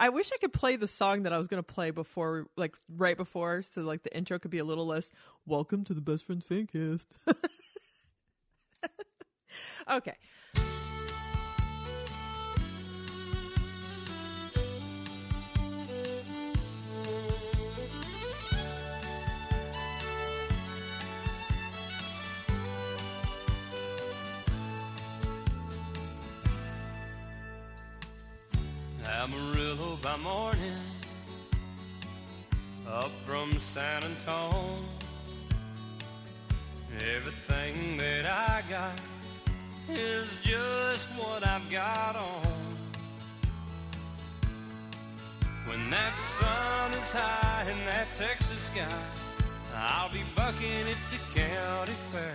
I wish I could play the song that I was going to play before, like right before, so like the intro could be a little less. Welcome to the Best Friends Fancast. okay. Amarillo by morning, up from San Antone. Everything that I got is just what I've got on. When that sun is high in that Texas sky, I'll be bucking at the county fair.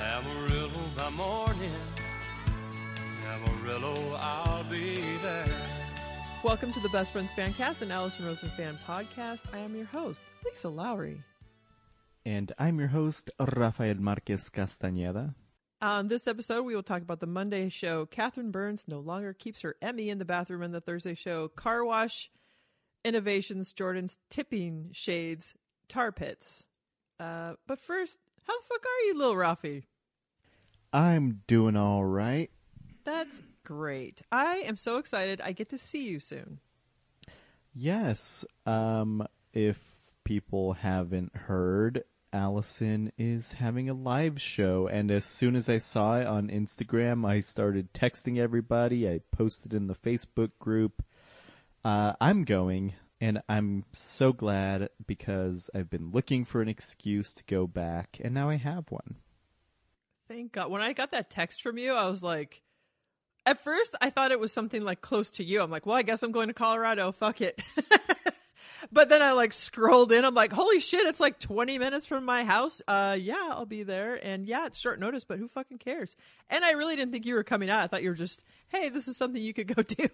Amarillo by morning. Amarillo, I'll be there. Welcome to the Best Friends Fancast, and Allison Rosen fan podcast. I am your host, Lisa Lowry. And I'm your host, Rafael Marquez Castañeda. On this episode, we will talk about the Monday show. Kathryn Burns no longer keeps her Emmy in the bathroom in the Thursday show. Car wash innovations, Jordan's tipping shades, tar pits. Uh, but first, how the fuck are you, little Rafi? I'm doing all right. That's great. I am so excited. I get to see you soon. Yes. Um, if people haven't heard, Allison is having a live show, and as soon as I saw it on Instagram, I started texting everybody. I posted in the Facebook group. Uh, I'm going, and I'm so glad because I've been looking for an excuse to go back, and now I have one. Thank God. When I got that text from you, I was like, at first I thought it was something like close to you. I'm like, well, I guess I'm going to Colorado. Fuck it. but then I like scrolled in. I'm like, holy shit, it's like 20 minutes from my house. Uh, yeah, I'll be there. And yeah, it's short notice, but who fucking cares? And I really didn't think you were coming out. I thought you were just, hey, this is something you could go do.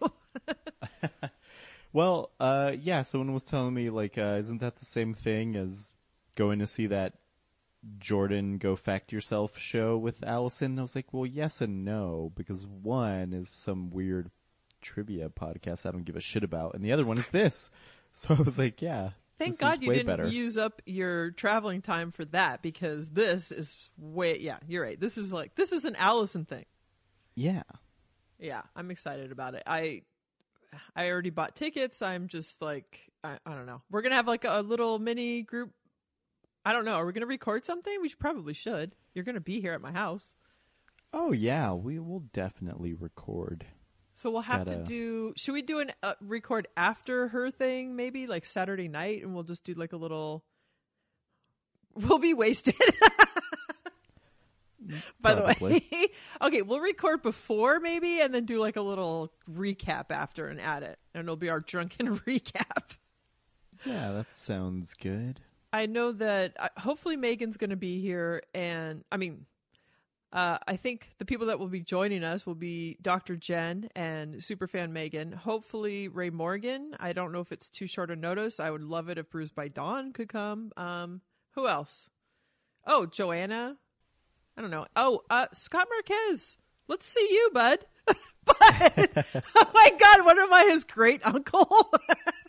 Well, uh, yeah, someone was telling me, like, uh, isn't that the same thing as going to see that Jordan Go Fact Yourself show with Allison? I was like, well, yes and no, because one is some weird trivia podcast I don't give a shit about, and the other one is this. So I was like, yeah. Thank God you didn't better. use up your traveling time for that because this is way, yeah, you're right. This is like, this is an Allison thing. Yeah. Yeah, I'm excited about it. I I already bought tickets. I'm just like I, I don't know. We're gonna have like a little mini group. I don't know. Are we gonna record something? We should, probably should. You're gonna be here at my house, Oh, yeah, we will definitely record. so we'll have to do. Should we do an uh, record after her thing? Maybe like Saturday night, and we'll just do like a little. We'll be wasted. By the Probably. way, okay, we'll record before maybe, and then do like a little recap after and add it, and it'll be our drunken recap. Yeah, that sounds good. I know that uh, hopefully Megan's going to be here, and I mean, uh, I think the people that will be joining us will be Dr. Jen and Superfan Megan. Hopefully Ray Morgan. I don't know if it's too short a notice. I would love it if Bruised by Dawn could come. Um, who else? Oh, Joanna. I don't know. Oh, uh, Scott Marquez. Let's see you, bud. but oh my God, what am I, his great uncle?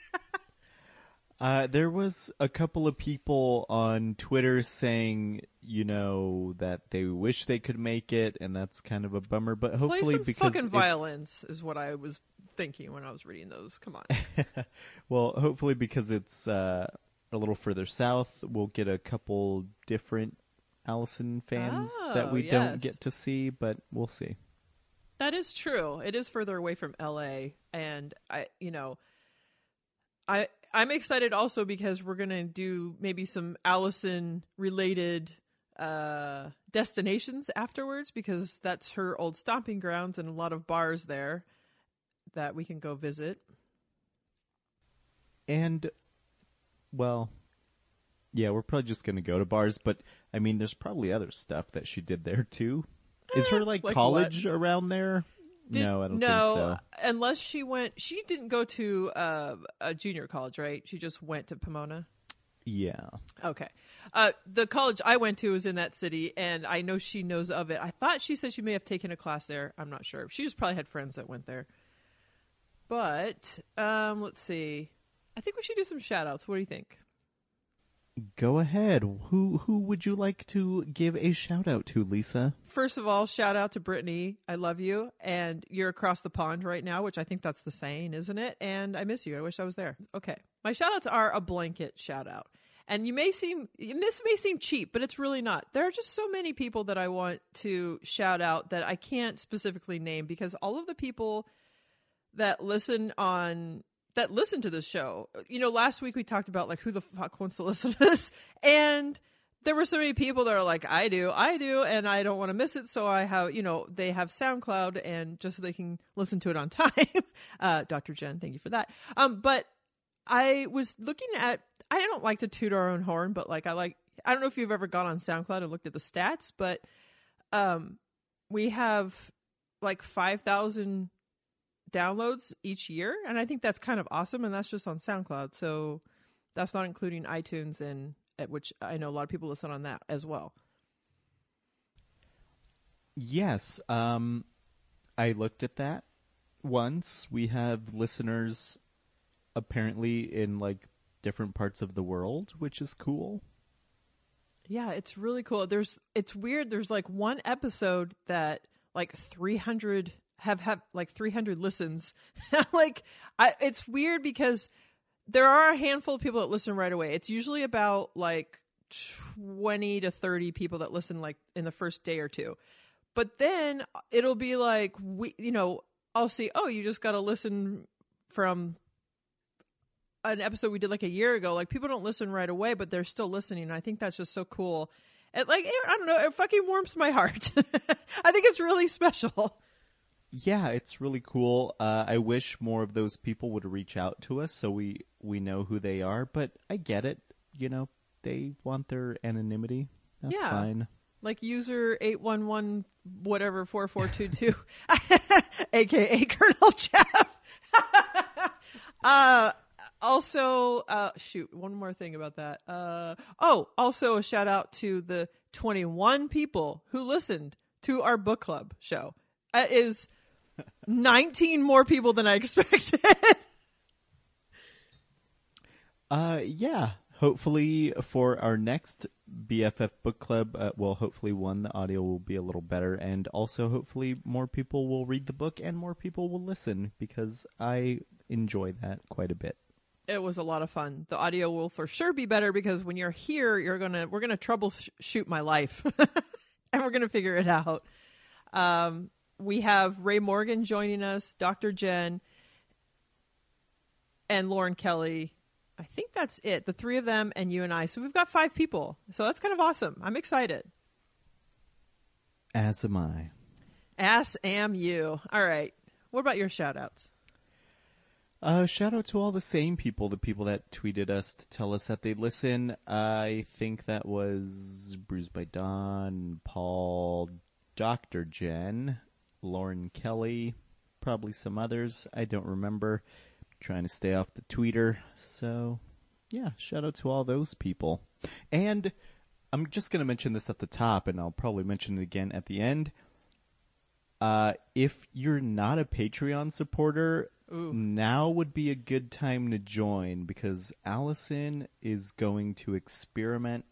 Uh, there was a couple of people on Twitter saying, you know, that they wish they could make it, and that's kind of a bummer. But hopefully, because fucking violence is what I was thinking when I was reading those. Come on. well, hopefully because it's uh, a little further south, we'll get a couple different Allison fans that Oh, we yes. don't get to see, but we'll see. That is true. It is further away from LA and I you know I I'm excited also because we're going to do maybe some Allison related uh destinations afterwards because that's her old stomping grounds and a lot of bars there that we can go visit. And, well, yeah, we're probably just going to go to bars, but I mean, there's probably other stuff that she did there too. Is her like, Eh, like college around there? Did- no, I don't no, think so. unless she went she didn't go to uh, a junior college, right? She just went to Pomona. Yeah. Okay. Uh, the college I went to was in that city, and I know she knows of it. I thought she said she may have taken a class there. I'm not sure. She just probably had friends that went there. But um, let's see. I think we should do some shout outs. What do you think? Go ahead. Who who would you like to give a shout out to, Lisa? First of all, shout out to Brittany. I love you. And you're across the pond right now, which I think that's the saying, isn't it? And I miss you. I wish I was there. Okay. My shout outs are a blanket shout out. And you may seem, this may seem cheap, but it's really not. There are just so many people that I want to shout out that I can't specifically name because all of the people that listen on that listen to this show. You know, last week we talked about like who the fuck wants to listen to this, and there were so many people that are like, I do, I do, and I don't want to miss it, so I have, you know, they have SoundCloud, and just so they can listen to it on time. uh, Dr. Jen, thank you for that. Um, but I was looking at, I don't like to toot our own horn, but like I like, I don't know if you've ever gone on SoundCloud and looked at the stats, but um, we have like five thousand downloads each year, and I think that's kind of awesome. And that's just on SoundCloud, so that's not including iTunes and at which I know a lot of people listen on that as well. Yes, um, I looked at that once. We have listeners apparently in like different parts of the world, which is cool. Yeah, it's really cool. There's it's weird. There's like one episode that like 300 have have like 300 listens. like I, it's weird because there are a handful of people that listen right away. It's usually about like 20 to 30 people that listen like in the first day or two. But then uh, it'll be like we you know, I'll see, "Oh, you just got to listen from an episode we did like a year ago." Like people don't listen right away, but they're still listening. I think that's just so cool. It like I don't know, it fucking warms my heart. I think it's really special yeah, it's really cool. Uh, I wish more of those people would reach out to us so we we know who they are. But I get it. You know, they want their anonymity. That's yeah. fine. Like user eight one one whatever four four two two, aka Colonel Jeff. uh, also, uh, shoot, one more thing about that. Uh, oh, also a shout out to the twenty one people who listened to our book club show. That is 19 more people than I expected. uh, yeah. Hopefully, for our next BFF book club, uh, well, hopefully, one, the audio will be a little better, and also, hopefully, more people will read the book and more people will listen because I enjoy that quite a bit. It was a lot of fun. The audio will for sure be better because when you're here, you're gonna we're gonna troubleshoot my life, and we're gonna figure it out. Um, we have Ray Morgan joining us, Dr. Jen, and Lauren Kelly. I think that's it. The three of them and you and I. So we've got five people. So that's kind of awesome. I'm excited. As am I. As am you. All right. What about your shout outs? Uh, shout out to all the same people, the people that tweeted us to tell us that they listen. I think that was Bruised by Dawn, Paul, Dr. Jen, Lauren Kelly, probably some others. I don't remember. I'm trying to stay off the tweeter. So, yeah, shout out to all those people. And I'm just going to mention this at the top, and I'll probably mention it again at the end. Uh, if you're not a Patreon supporter, Ooh. now would be a good time to join because Allison is going to experiment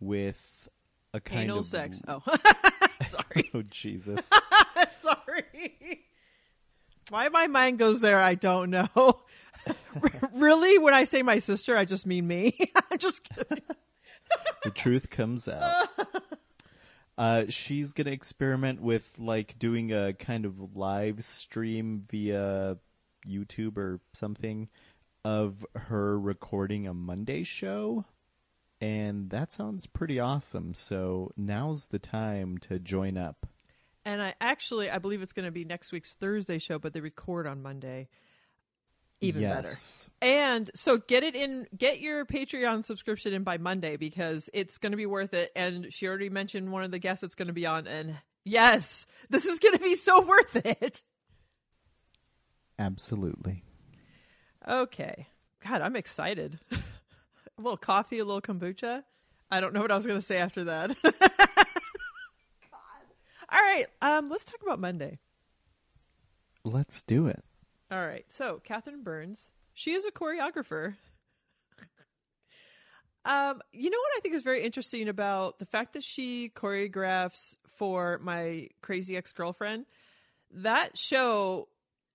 with a kind Anal of sex. Oh, sorry. oh Jesus. Sorry. Why my mind goes there, I don't know. really, when I say my sister, I just mean me. I'm just kidding. the truth comes out. Uh, she's gonna experiment with like doing a kind of live stream via YouTube or something of her recording a Monday show. And that sounds pretty awesome. So now's the time to join up. And I actually, I believe it's going to be next week's Thursday show, but they record on Monday. Even yes. better. And so get it in, get your Patreon subscription in by Monday because it's going to be worth it. And she already mentioned one of the guests that's going to be on. And yes, this is going to be so worth it. Absolutely. Okay. God, I'm excited. a little coffee, a little kombucha. I don't know what I was going to say after that. All right, um, let's talk about Monday. Let's do it. All right. So, Kathryn Burns, she is a choreographer. um, you know what I think is very interesting about the fact that she choreographs for my crazy ex girlfriend? That show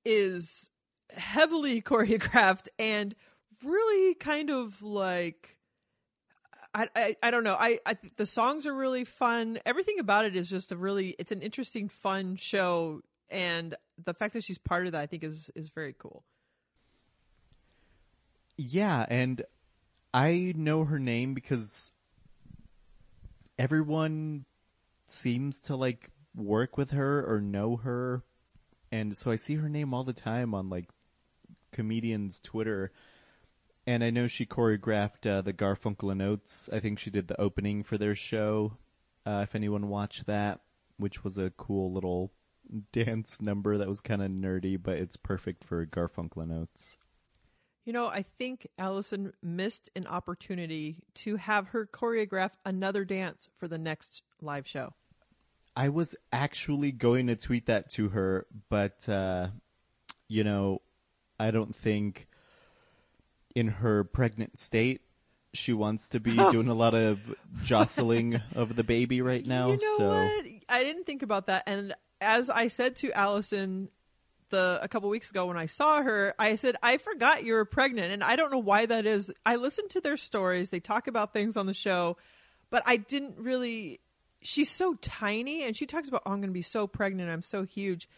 is heavily choreographed and really kind of like I, I, I don't know. I, I the songs are really fun. Everything about it is just a really it's an interesting, fun show, and the fact that she's part of that, I think, is is very cool. Yeah, and I know her name because everyone seems to like work with her or know her, and so I see her name all the time on like comedians' Twitter and I know she choreographed uh, the Garfunkel and Oates. I think she did the opening for their show. Uh, if anyone watched that, which was a cool little dance number that was kind of nerdy, but it's perfect for Garfunkel and Oates. You know, I think Allison missed an opportunity to have her choreograph another dance for the next live show. I was actually going to tweet that to her, but uh, you know, I don't think in her pregnant state she wants to be doing a lot of jostling of the baby right now. You know so what? I didn't think about that. And as I said to Allison the a couple weeks ago when I saw her, I said, I forgot you were pregnant. And I don't know why that is. I listen to their stories. They talk about things on the show, but I didn't really she's so tiny and she talks about oh, I'm gonna be so pregnant, I'm so huge.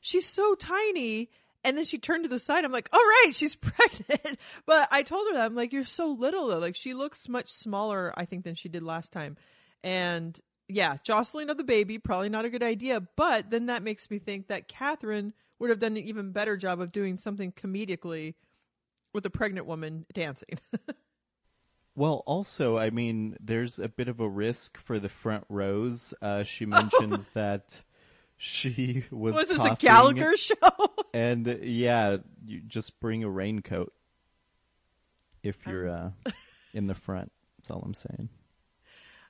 She's so tiny and then she turned to the side. I'm like, all right, she's pregnant. but I told her that I'm like, you're so little though. Like she looks much smaller, I think, than she did last time. And yeah, jostling of the baby probably not a good idea. But then that makes me think that Kathryn would have done an even better job of doing something comedically with a pregnant woman dancing. Well, also, I mean, there's a bit of a risk for the front rows. Uh, she mentioned that she was. Was this a coughing, Gallagher show? And uh, yeah, you just bring a raincoat if you're uh, in the front. That's all I'm saying.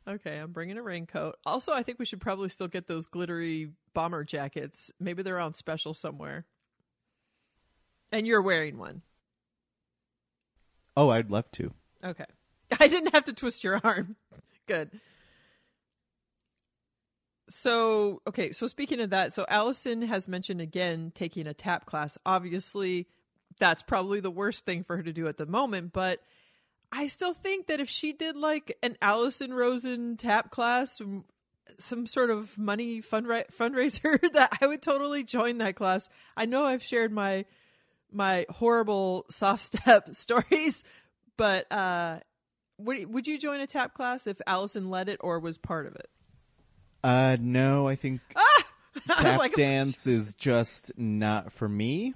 okay, I'm bringing a raincoat. Also, I think we should probably still get those glittery bomber jackets. Maybe they're on special somewhere. And you're wearing one. Oh, I'd love to. Okay. I didn't have to twist your arm. Good. So, okay, so speaking of that, so Allison has mentioned again taking a tap class. Obviously, that's probably the worst thing for her to do at the moment, but I still think that if she did like an Allison Rosen tap class, some- sort of money fundra- fundraiser, that I would totally join that class. I know I've shared my my horrible soft step stories, but uh, would would you join a tap class if Allison led it or was part of it? Uh, no, I think I was tap like, dance is just not for me.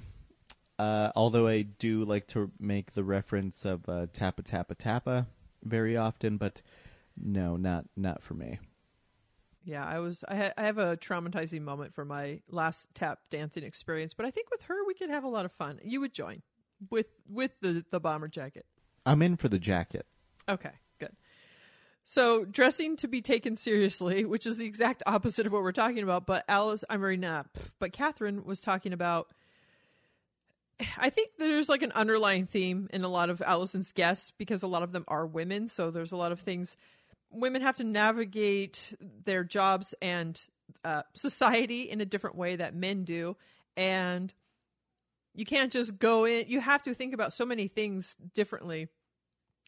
Uh, although I do like to make the reference of uh, tappa tappa tappa very often, but no, not not for me. Yeah, I was. I, ha- I have a traumatizing moment from my last tap dancing experience, but I think with her we could have a lot of fun. You would join with with the the bomber jacket. I'm in for the jacket. Okay. So dressing to be taken seriously, which is the exact opposite of what we're talking about. But Alice, I'm very not. But Kathryn was talking about. I think there's like an underlying theme in a lot of Allison's guests because a lot of them are women. So there's a lot of things women have to navigate their jobs and uh, society in a different way that men do, and you can't just go in. You have to think about so many things differently.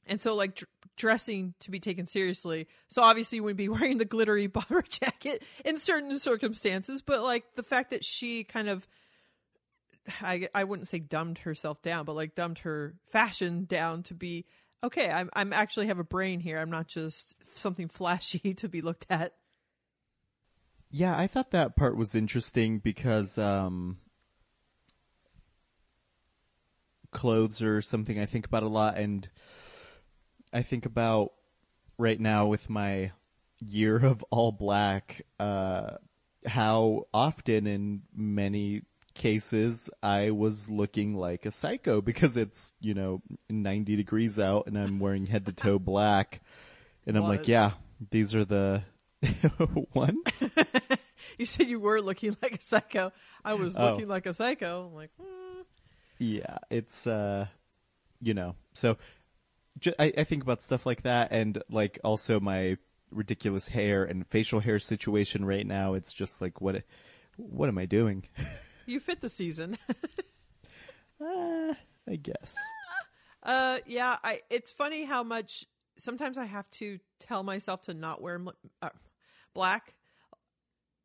And so, like dr- dressing to be taken seriously. So obviously, you wouldn't be wearing the glittery bomber jacket in certain circumstances. But like the fact that she kind of, I I wouldn't say dumbed herself down, but like dumbed her fashion down to be okay. I'm I'm actually have a brain here. I'm not just something flashy to be looked at. Yeah, I thought that part was interesting because um, clothes are something I think about a lot, and I think about right now with my year of all black, uh, how often in many cases I was looking like a psycho because it's, you know, 90 degrees out and I'm wearing head to toe black. And I'm like, yeah, these are the ones. you said you were looking like a psycho. I was Oh. looking like a psycho. I'm like, hmm. yeah, it's uh, you know, so ju- I, I think about stuff like that, and like also my ridiculous hair and facial hair situation right now. It's just like what, what am I doing? You fit the season. uh, I guess. Uh, yeah, I. It's funny how much sometimes I have to tell myself to not wear m- uh, black.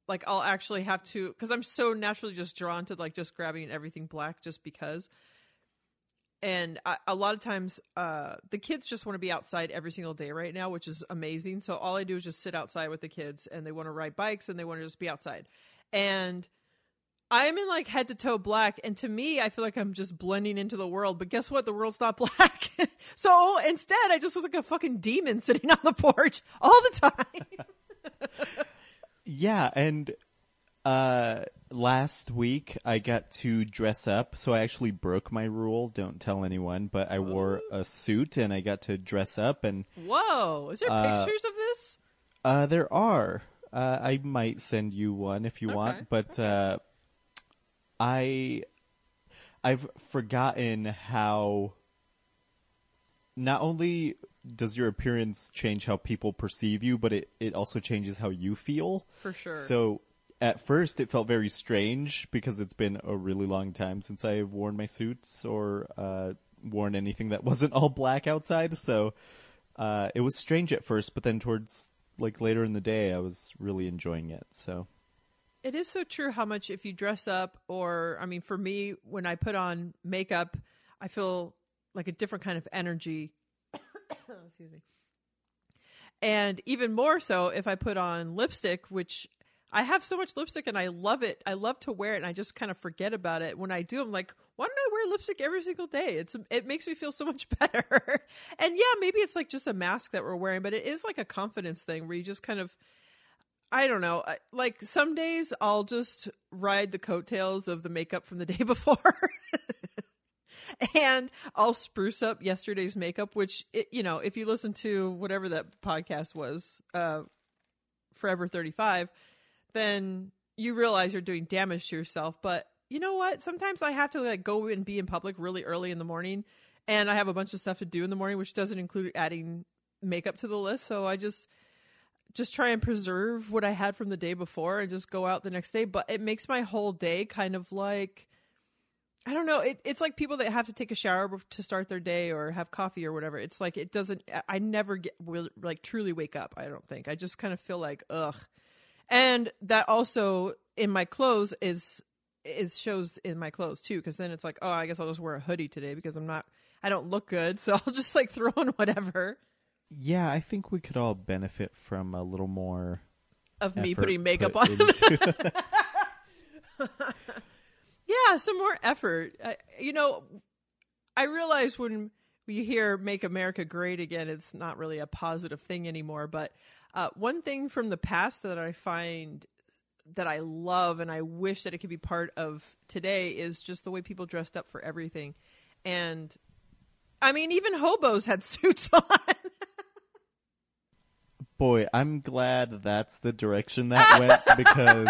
Like I'll actually have to because I'm so naturally just drawn to like just grabbing everything black just because. And I, a lot of times, uh, the kids just want to be outside every single day right now, which is amazing. So all I do is just sit outside with the kids, and they want to ride bikes and they want to just be outside. And I'm in like head to toe black, and to me, I feel like I'm just blending into the world. But guess what? The world's not black. so instead, I just look like a fucking demon sitting on the porch all the time. Yeah, and uh last week I got to dress up, so I actually broke my rule, don't tell anyone, but I wore a suit and I got to dress up and Whoa! Is there Uh, pictures of this? uh there are uh I might send you one if you Okay, want, but uh I I've forgotten how not only does your appearance change how people perceive you, but it, it also changes how you feel. For sure. So at first it felt very strange because it's been a really long time since I've worn my suits or uh, worn anything that wasn't all black outside. So uh, it was strange at first, but then towards like later in the day, I was really enjoying it. So It is so true how much if you dress up, or I mean, for me, when I put on makeup, I feel like a different kind of energy. Excuse me. And even more so if I put on lipstick, which I have so much lipstick and I love it. I love to wear it and I just kind of forget about it. When I do, I'm like, why don't I wear lipstick every single day? It's it makes me feel so much better. and yeah, maybe it's like just a mask that we're wearing, but it is like a confidence thing where you just kind of I don't know. Like some days I'll just ride the coattails of the makeup from the day before. and I'll spruce up yesterday's makeup, which, it, you know, if you listen to whatever that podcast was, uh, Forever 35, then you realize you're doing damage to yourself. But you know what? Sometimes I have to like go and be in public really early in the morning and I have a bunch of stuff to do in the morning, which doesn't include adding makeup to the list. So I just, just try and preserve what I had from the day before and just go out the next day. But it makes my whole day kind of like I don't know. It, it's like people that have to take a shower to start their day or have coffee or whatever. It's like it doesn't. I never get like truly wake up. I don't think. I just kind of feel like ugh. And that also in my clothes is is shows in my clothes too. Because then it's like, oh, I guess I'll just wear a hoodie today because I'm not. I don't look good, so I'll just like throw on whatever yeah, I think we could all benefit from a little more of me putting makeup put on. into- Yeah, some more effort. I, you know, I realize when we hear "Make America Great Again," it's not really a positive thing anymore. But uh, one thing from the past that I find that I love and I wish that it could be part of today is just the way people dressed up for everything. And I mean, even hobos had suits on. Boy, I'm glad that's the direction that went because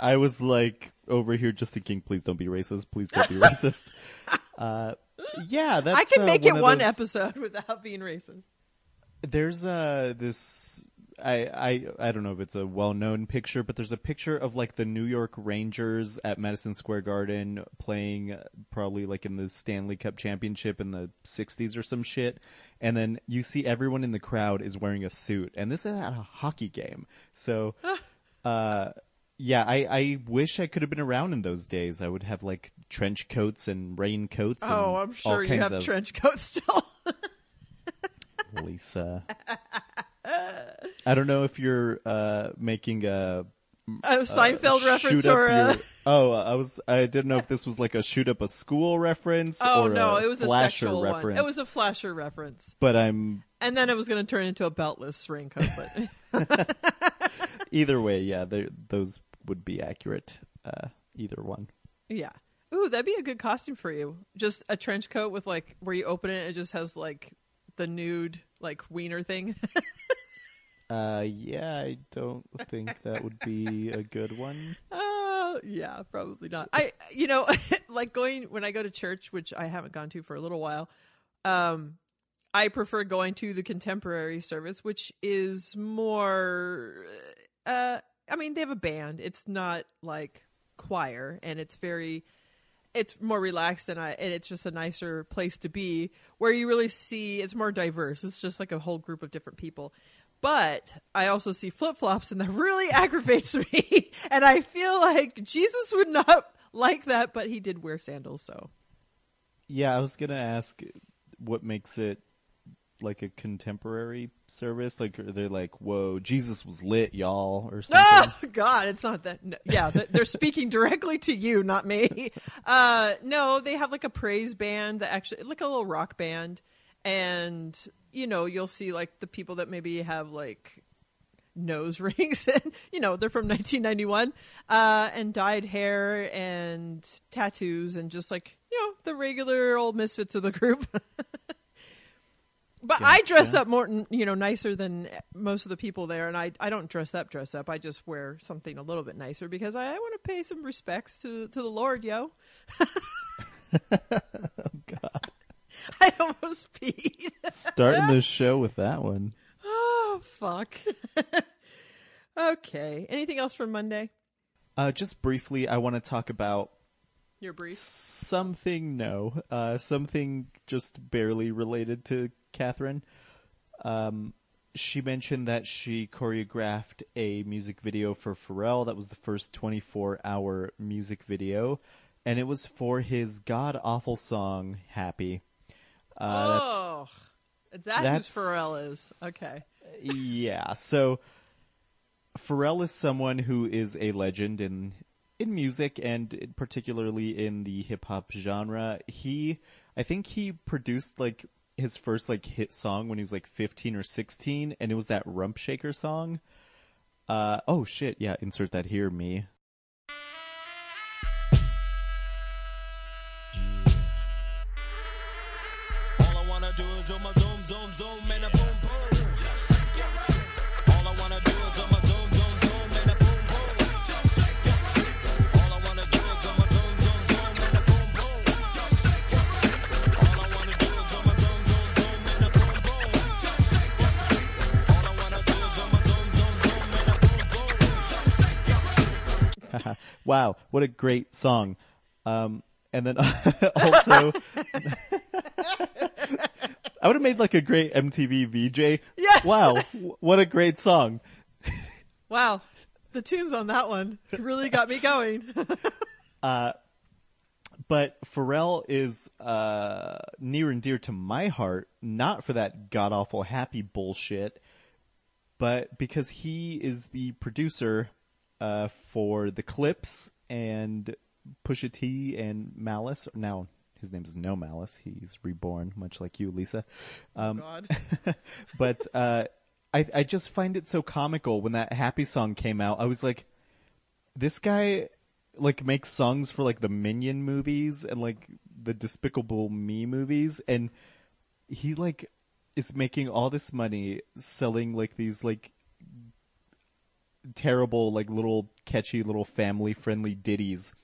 I was like over here just thinking, please don't be racist, please don't be racist. Uh, yeah, that's I can uh, make one it one those- episode without being racist. There's uh this I I I don't know if it's a well-known picture, but there's a picture of like the New York Rangers at Madison Square Garden playing uh, probably like in the Stanley Cup championship in the 60s or some shit. And then you see everyone in the crowd is wearing a suit. And this is at a hockey game. So uh yeah, I, I wish I could have been around in those days. I would have like trench coats and raincoats. Oh, I'm sure you have of, trench coats still. Lisa. I don't know if you're uh, making a, a Seinfeld a reference or a. your- oh, I was I didn't know if this was like a shoot up a school reference. Oh no, it was a flasher sexual reference. one. It was a flasher reference, but I'm and then it was going to turn into a beltless raincoat. But either way. Yeah, those would be accurate. Uh, either one. yeah, ooh, that'd be a good costume for you. Just a trench coat with like where you open it, it just has like the nude like wiener thing. Uh, yeah, I don't think that would be a good one. Uh, yeah, probably not. I, you know, like going when I go to church, which I haven't gone to for a little while. Um, I prefer going to the contemporary service, which is more. Uh, I mean, they have a band. It's not like choir, and it's very. It's more relaxed, and I and it's just a nicer place to be, where you really see it's more diverse. It's just like a whole group of different people. But I also see flip flops, and that really aggravates me. and I feel like Jesus would not like that, but he did wear sandals, so Yeah, I was gonna ask what makes it like a contemporary service. Like, they're like, "Whoa, Jesus was lit, y'all," or something? Oh God, it's not that. No, yeah, they're speaking directly to you, not me. Uh, no, they have like a praise band that actually, like a little rock band, and you know, you'll see like the people that maybe have like nose rings, and you know, they're from 1991, uh, and dyed hair and tattoos, and just like you know, the regular old misfits of the group. But I dress Gotcha. up more, you know, nicer than most of the people there, and I, I don't dress up, dress up. I just wear something a little bit nicer because I, I want to pay some respects to to the Lord, yo. Oh God, I almost peed. starting the show with that one. oh fuck. okay. Anything else from Monday? Uh, just briefly, I want to talk about Your brief. something. No, uh, something just barely related to Kathryn. Um, she mentioned that she choreographed a music video for Pharrell. That was the first 24-hour music video, and it was for his god awful song "Happy." Uh, oh, that that's- Pharrell is. Okay. yeah. So Pharrell is someone who is a legend in in music and particularly in the hip hop genre. He, I think he produced like his first like hit song when he was like 15 or 16 and it was that Rump Shaker song. Uh oh shit, yeah, insert that here me. Wow, what a great song. Um and then also I would have made like a great MTV VJ. Yes! Wow, what a great song. Wow. The tunes on that one really got me going. But Pharrell is uh, near and dear to my heart, not for that god awful happy bullshit, but because he is the producer uh, for the Clipse and Pusha T and Malice. Now his name is No Malice. He's reborn, much like you, Lisa. Um, God. but uh, I I just find it so comical when that happy song came out. I was like, this guy like makes songs for like the Minion movies and like the Despicable Me movies, and he like is making all this money selling like these like terrible like little catchy little family friendly ditties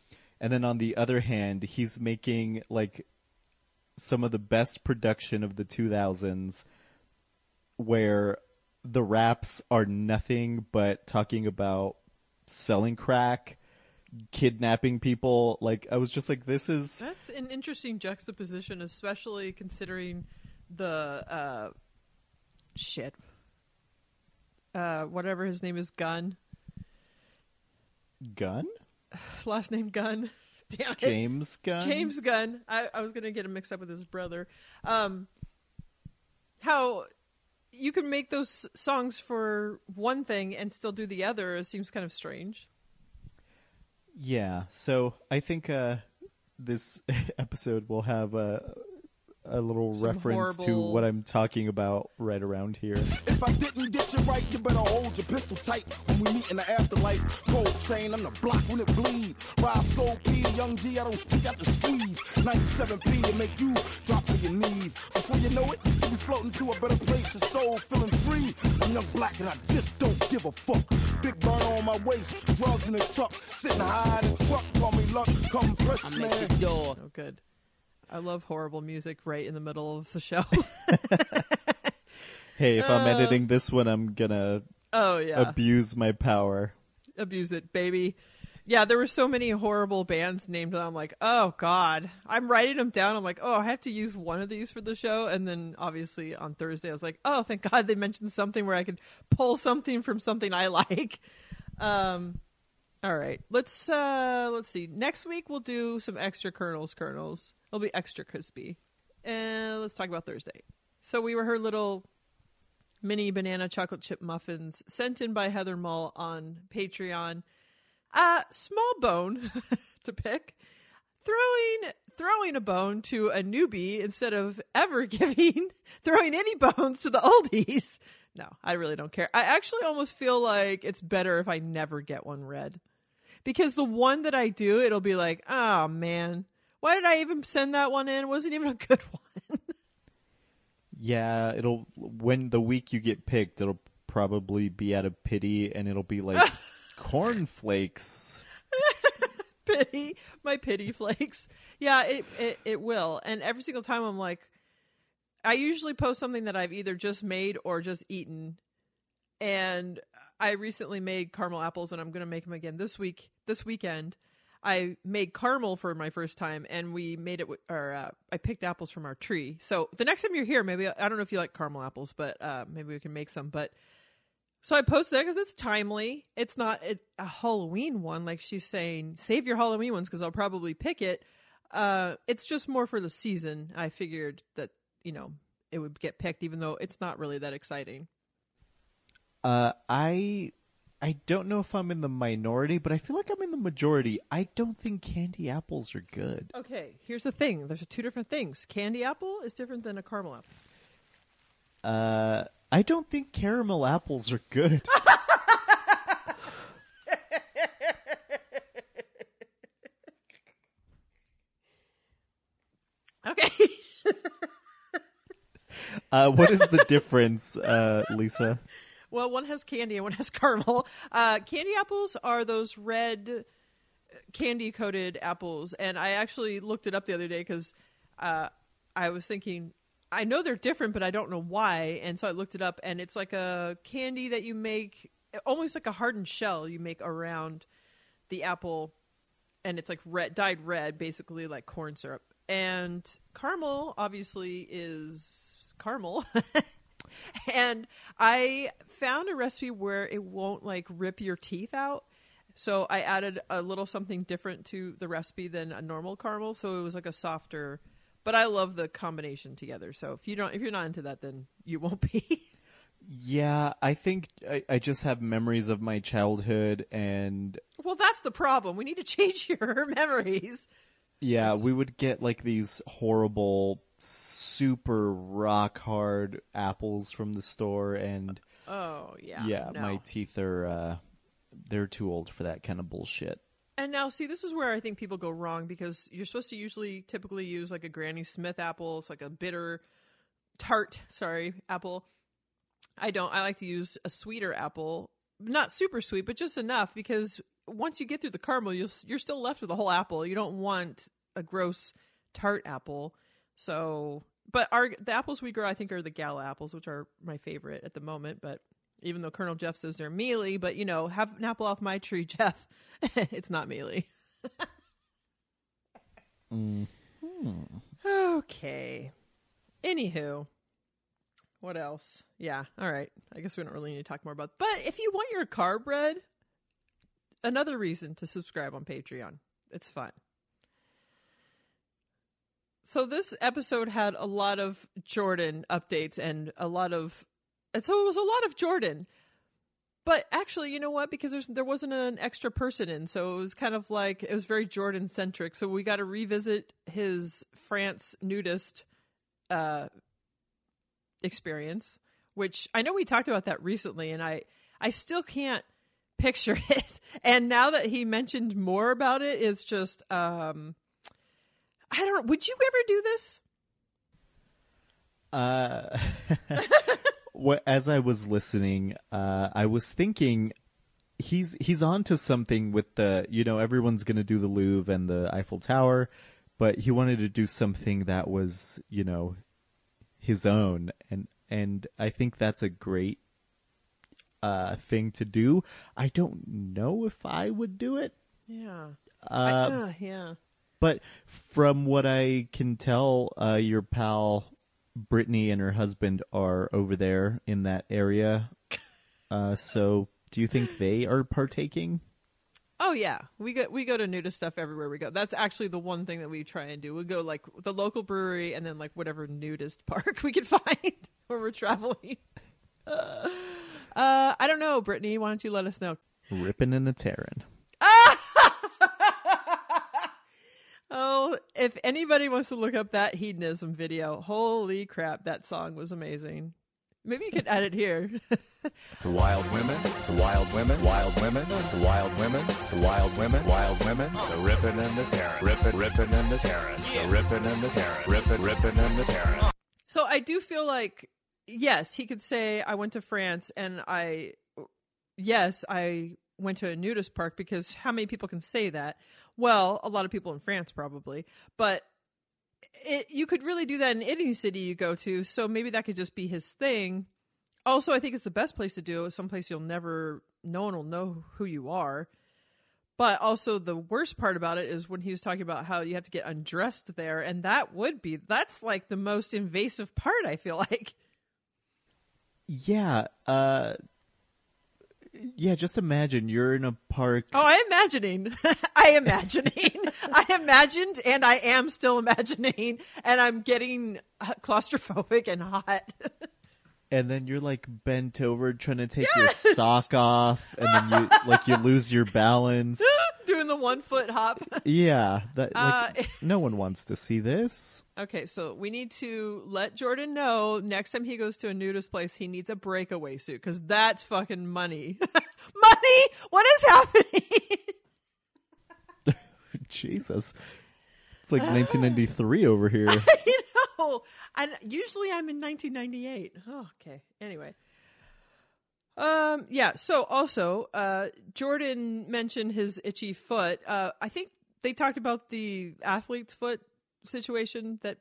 and then on the other hand he's making like some of the best production of the 2000s where the raps are nothing but talking about selling crack kidnapping people like i was just like this is That's an interesting juxtaposition, especially considering the uh, shit. Uh, whatever his name is, Gunn. gun Last name Gunn. Damn it. james Gunn James Gunn. I, I was gonna get him mixed up with his brother. Um, how you can make those songs for one thing and still do the other it seems kind of strange. Yeah, so I think uh, this episode will have a, a little Some reference to what I'm talking about right around here. If I didn't get you right, you better hold your pistol tight when we meet in the afterlife. Gold chain, I'm the block when it bleed. Roscoe P, young G, I don't speak out the squeeze. 97P to make you drop to your knees. Before you know it, you'll be floating to a better place, your soul feeling free. I'm young black and I just don't give a fuck. Big burn on my waist, drugs in the truck, sitting high in the truck. Call me luck, come press, I'm man. at your door. Oh, good. I love horrible music right in the middle of the show. Hey, if I'm Uh, editing this one, I'm gonna oh yeah, abuse my power. abuse it, baby. Yeah, there were so many horrible bands named. and I'm like, oh god. I'm writing them down. I'm like, oh, I have to use one of these for the show. And then obviously on Thursday, I was like, oh, thank God they mentioned something where I could pull something from something I like. Um, all right, let's uh let's see. Next week we'll do some extra kernels. Kernels. It'll be extra crispy. And let's talk about Thursday. So we were her little mini banana chocolate chip muffins sent in by Heather Mull on Patreon. Uh small bone to pick. Throwing throwing a bone to a newbie instead of ever giving throwing any bones to the oldies. No, I really don't care. I actually almost feel like it's better if I never get one read. Because the one that I do, it'll be like, oh man, why did I even send that one in? It wasn't even a good one. Yeah, it'll when the week you get picked, it'll probably be out of pity, and it'll be like cornflakes. pity my pity flakes yeah it, it it will and every single time i'm like i usually post something that i've either just made or just eaten and i recently made caramel apples and i'm going to make them again this week this weekend i made caramel for my first time and we made it or uh, i picked apples from our tree so the next time you're here maybe i don't know if you like caramel apples but uh, maybe we can make some but so I posted that because it's timely. It's not a, a Halloween one, like she's saying. Save your Halloween ones because I'll probably pick it. Uh, it's just more for the season. I figured that you know it would get picked, even though it's not really that exciting. Uh, I I don't know if I'm in the minority, but I feel like I'm in the majority. I don't think candy apples are good. Okay, here's the thing. There's two different things. Candy apple is different than a caramel apple. Uh, I don't think caramel apples are good. Okay. Uh, what is the difference, uh, Lisa? well, one has candy and one has caramel. Uh, candy apples are those red candy coated apples, and I actually looked it up the other day because uh, I was thinking I know they're different, but I don't know why, and so I looked it up, and it's like a candy that you make, almost like a hardened shell you make around the apple, and it's like red, dyed red, basically like corn syrup. And caramel obviously is caramel. and I found a recipe where it won't like rip your teeth out. So I added a little something different to the recipe than a normal caramel, so it was like a softer. But I love the combination together. So if you don't, if you're not into that, then you won't be. Yeah, I think I, I just have memories of my childhood, and well, that's the problem. We need to change your memories. yeah, we would get like these horrible, super rock hard apples from the store, and Oh yeah, yeah, no. my teeth are uh, they're too old for that kind of bullshit. And now, see, this is where I think people go wrong because you're supposed to usually typically use like a Granny Smith apple. It's like a bitter, tart, sorry, apple. I don't. I like to use a sweeter apple, not super sweet, but just enough because once you get through the caramel, you'll, you're still left with a whole apple. You don't want a gross tart apple. So, but our the apples we grow, I think, are the Gala apples, which are my favorite at the moment. But even though Colonel Jeff says they're mealy, but you know, have an apple off my tree, Jeff. it's not mealy. Mm. Okay. Anywho, what else? Yeah, all right. I guess we don't really need to talk more about. But if you want your carb bread, another reason to subscribe on Patreon. It's fun. So this episode had a lot of Jordan updates and a lot of and so it was a lot of Jordan. But actually, you know what? Because there wasn't an extra person in, so it was kind of like it was very Jordan centric. So we got to revisit his France nudist uh, experience, which I know we talked about that recently, and I I still can't picture it. And now that he mentioned more about it, it's just um, I don't know. Would you ever do this? Uh, as I was listening, uh, I was thinking he's he's on to something with the you know everyone's going to do the Louvre and the Eiffel Tower, but he wanted to do something that was you know his own and and I think that's a great uh thing to do. I don't know if I would do it. Yeah. Uh, uh, yeah. But from what I can tell, uh, your pal Brittany and her husband are over there in that area. Uh, so do you think they are partaking? Oh yeah, we go we go to nudist stuff everywhere we go. That's actually the one thing that we try and do. We go like the local brewery and then like whatever nudist park we can find when we're traveling. Uh, uh, I don't know, Brittany. Why don't you let us know? Ripping and a tearing. Oh, if anybody wants to look up that hedonism video, holy crap, that song was amazing. Maybe you could add it here. The wild women, the wild women, wild women, the wild women, the wild women, wild women, the ripping and the tearing, ripping, ripping and the tearing, the ripping and the tearing, ripping, ripping and the tearing. So I do feel like yes, he could say I went to France and I yes, I went to a nudist park because how many people can say that? Well, a lot of people in France probably, but it, you could really do that in any city you go to, so maybe that could just be his thing. Also, I think it's the best place to do it, someplace you'll never no one will know who you are. But also the worst part about it is when he was talking about how you have to get undressed there and that would be that's like the most invasive part I feel like. Yeah. Uh, yeah. Just imagine you're in a park. Oh, I'm imagining. I imagining. I imagined and I am still imagining and I'm getting uh, claustrophobic and hot. and then you're like bent over trying to take Yes! your sock off and then you like you lose your balance Doing the one foot hop. yeah that like Uh, no one wants to see this Okay, so we need to let Jordan know next time he goes to a nudist place, he needs a breakaway suit because that's fucking money. money? What is happening? jesus it's like 1993 over here know, and usually I'm in 1998. Oh, okay. Anyway. Um. Yeah. So also, uh, Jordan mentioned his itchy foot. Uh, I think they talked about the athlete's foot situation. That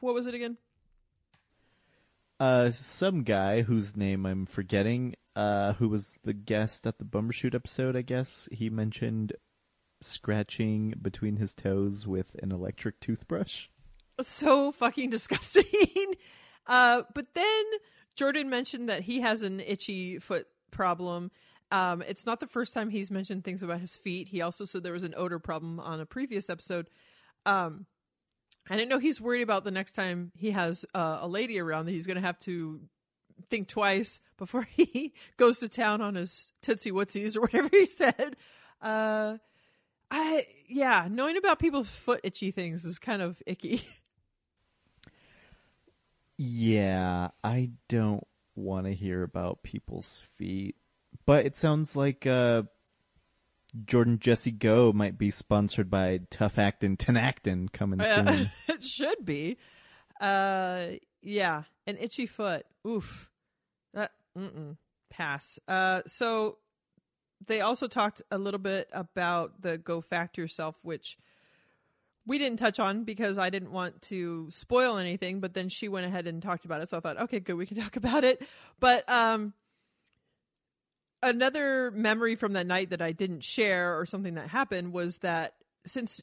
what was it again? uh some guy whose name i'm forgetting uh who was the guest at the bumbershoot episode i guess he mentioned scratching between his toes with an electric toothbrush so fucking disgusting. uh, but then Jordan mentioned that he has an itchy foot problem. Um, it's not the first time he's mentioned things about his feet. He also said there was an odor problem on a previous episode. Um, I didn't know he's worried about the next time he has uh, a lady around that he's going to have to think twice before he goes to town on his tootsie wootsies or whatever he said. Uh, I yeah, knowing about people's foot itchy things is kind of icky. Yeah, I don't want to hear about people's feet. But it sounds like uh, Jordan Jesse Go might be sponsored by Tough Actin' Tinactin coming soon. it should be. Uh, yeah, an itchy foot. Oof. That mm-mm, pass. Uh, so they also talked a little bit about the Go Fact Yourself, which we didn't touch on because I didn't want to spoil anything. But then she went ahead and talked about it, so I thought, okay, good, we can talk about it. But um, another memory from that night that I didn't share or something that happened was that since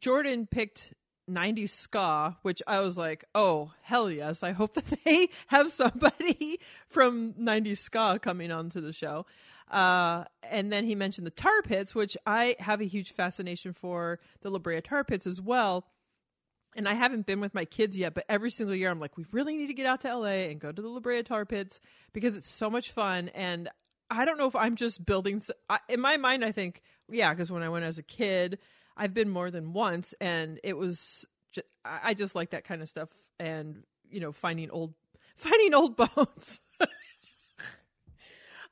Jordan picked 90s ska, which I was like, oh, hell yes. I hope that they have somebody from 90s ska coming onto the show. Uh, and then he mentioned the tar pits, which I have a huge fascination for the La Brea tar pits as well. And I haven't been with my kids yet, but every single year I'm like, we really need to get out to LA and go to the La Brea tar pits because it's so much fun. And I don't know if I'm just building. I in my mind, I think, yeah, because when I went as a kid, I've been more than once, and it was ju- I I just like that kind of stuff, and you know, finding old finding old bones.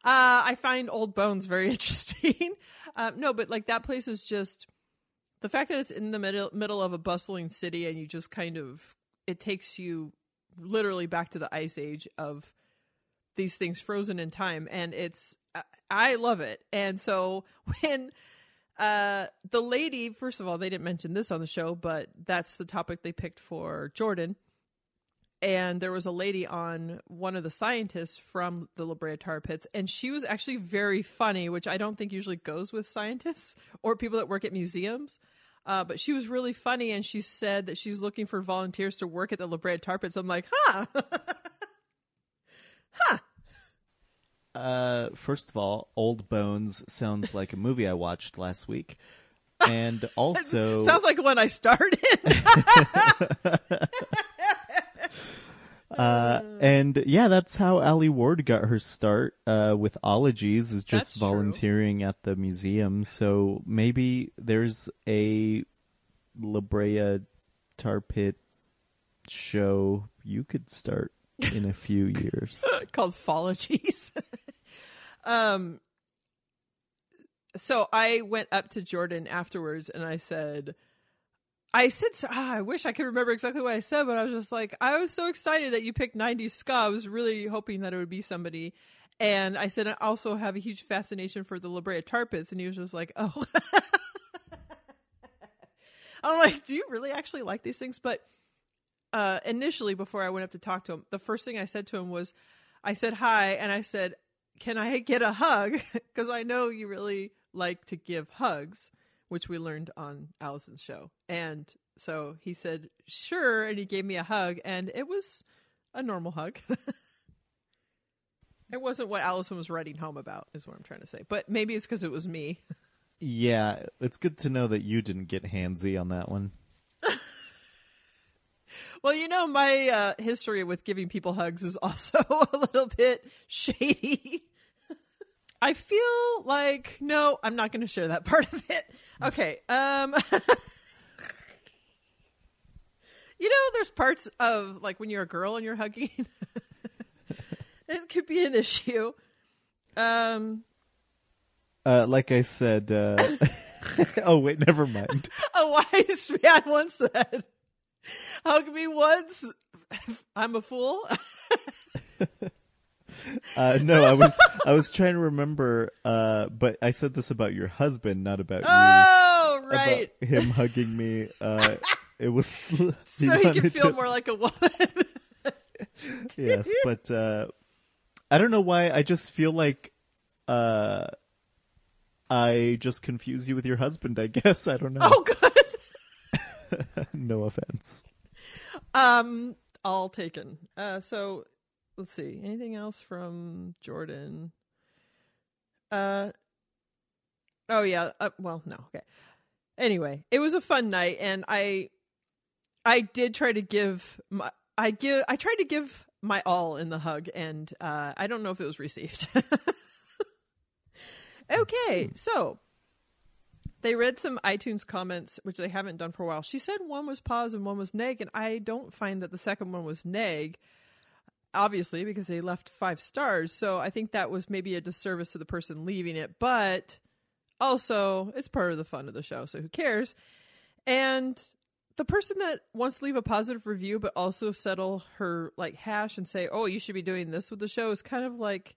uh, I find old bones very interesting. um, no, but like that place is just the fact that it's in the middle middle of a bustling city, and you just kind of it takes you literally back to the ice age of these things frozen in time. And it's I- i love it. And so when uh the lady first of all they didn't mention this on the show but that's the topic they picked for jordan and there was a lady on one of the scientists from the La Brea tar pits and she was actually very funny which i don't think usually goes with scientists or people that work at museums. Uh, but she was really funny and she said that she's looking for volunteers to work at the La Brea tar pits. I'm like huh. Uh, first of all, Old Bones sounds like a movie I watched last week, and also sounds like when i started Uh, and yeah, that's how Alie Ward got her start uh, with ologies, is That's just true. volunteering at the museum. So maybe there's a La Brea tar pit show you could start in a few years. called Phologies. um, so I went up to Jordan afterwards and I said, I said, ah, I wish I could remember exactly what I said, but I was just like, I was so excited that you picked 90s ska. I was really hoping that it would be somebody. And I said, I also have a huge fascination for the La Brea. And he was just like, oh. I'm like, do you really actually like these things? But uh, initially, before I went up to talk to him, the first thing I said to him was, I said hi, and I said, "Can I get a hug?" Because I know you really like to give hugs, which we learned on Allison's show. And so he said, "Sure," and he gave me a hug, and it was a normal hug. it wasn't what Allison was writing home about, is what I'm trying to say. But maybe it's because it was me. yeah, it's good to know that you didn't get handsy on that one. Well, you know, my uh, history with giving people hugs is also a little bit shady. I feel like no, I'm not going to share that part of it. Okay. Um You know, there's parts of like when you're a girl and you're hugging. it could be an issue. Um Uh, like I said, uh, oh wait, never mind. a wise man once said, "Hug me once, I'm a fool." Uh, no, I was I was trying to remember, uh, but I said this about your husband, not about you. oh, right. Him hugging me. Uh, it was so he wanted feel to- more like a woman. yes, but uh, I don't know why. I just feel like uh, I just confuse you with your husband. I guess I don't know. oh, good. no offense. Um, all taken. Uh, so let's see. Anything else from Jordan? Uh, oh yeah. Uh, well, no. Okay. Anyway, it was a fun night, and I, I did try to give my, I give, I tried to give my all in the hug, and uh, I don't know if it was received. okay, so they read some iTunes comments, which they haven't done for a while. She said one was pause and one was neg, and I don't find that the second one was neg, obviously, because they left five stars. So I think that was maybe a disservice to the person leaving it, but also it's part of the fun of the show, so who cares? And the person that wants to leave a positive review but also settle her like hash and say, "Oh, you should be doing this with the show" is kind of like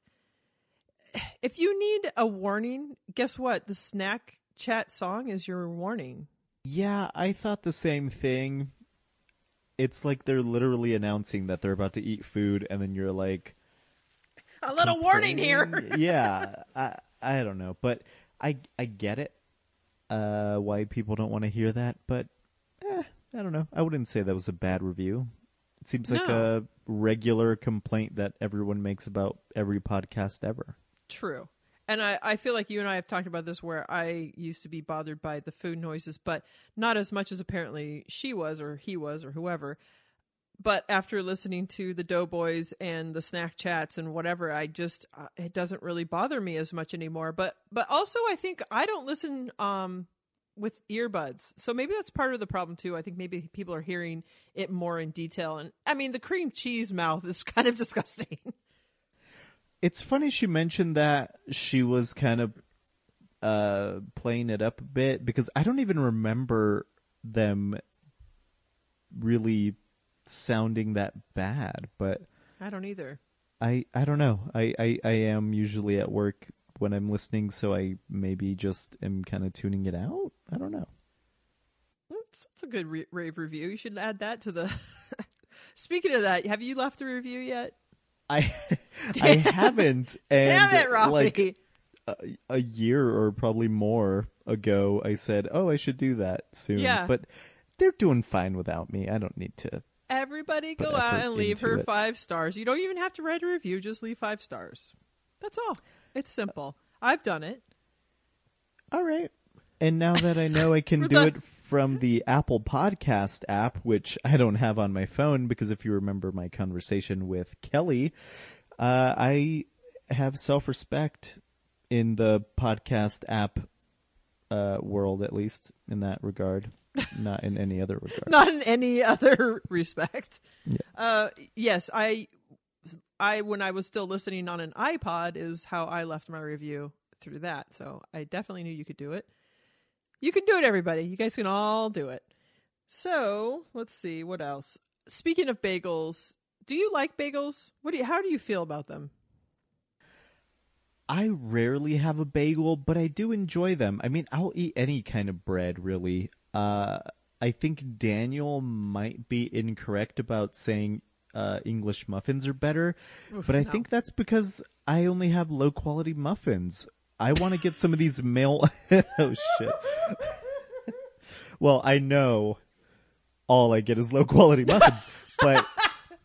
if you need a warning, guess what? The snack chat song is your warning. Yeah, I thought the same thing. It's like they're literally announcing that they're about to eat food, and then you're like, A little warning here. yeah, I I don't know, but I I get it. Uh, why people don't want to hear that, but eh, I don't know. I wouldn't say that was a bad review. It seems like No. a regular complaint that everyone makes about every podcast ever. True. And I, I feel like you and I have talked about this where I used to be bothered by the food noises, but not as much as apparently she was or he was or whoever. But after listening to the Doughboys and the snack chats and whatever, I just uh, it doesn't really bother me as much anymore. But but also I think I don't listen um with earbuds. So maybe that's part of the problem too. I think maybe people are hearing it more in detail. And I mean, the cream cheese mouth is kind of disgusting. It's funny she mentioned that she was kind of uh playing it up a bit because I don't even remember them really sounding that bad, but I don't either. I I don't know. I I, I am usually at work when I'm listening, so I maybe just am kind of tuning it out. I don't know. It's, it's a good re- rave review. You should add that to the. Speaking of that, have you left a review yet? I I haven't, and Damn it, Robbie! like a, a year or probably more ago, I said, "Oh, I should do that soon." Yeah. but they're doing fine without me. I don't need to. Everybody go out and leave her it. five stars. You don't even have to write a review, just leave five stars. That's all. It's simple. I've done it. All right. And now that I know I can do it from the Apple Podcast app, which I don't have on my phone because if you remember my conversation with Kelly, uh, I have self respect in the podcast app uh, world, at least in that regard, not in any other regard. Not in any other respect. Yeah. Uh, yes, I, I when I was still listening on an iPod is how I left my review through that. So I definitely knew you could do it. You can do it, everybody. You guys can all do it. So let's see what else. Speaking of bagels, do you like bagels? What do you? How do you feel about them? I rarely have a bagel, but I do enjoy them. I mean, I'll eat any kind of bread, really. Uh, I think Daniel might be incorrect about saying uh, English muffins are better, Oof, but I no. think that's because I only have low quality muffins. I want to get some of these mail. oh shit. well, I know all I get is low quality muffins, but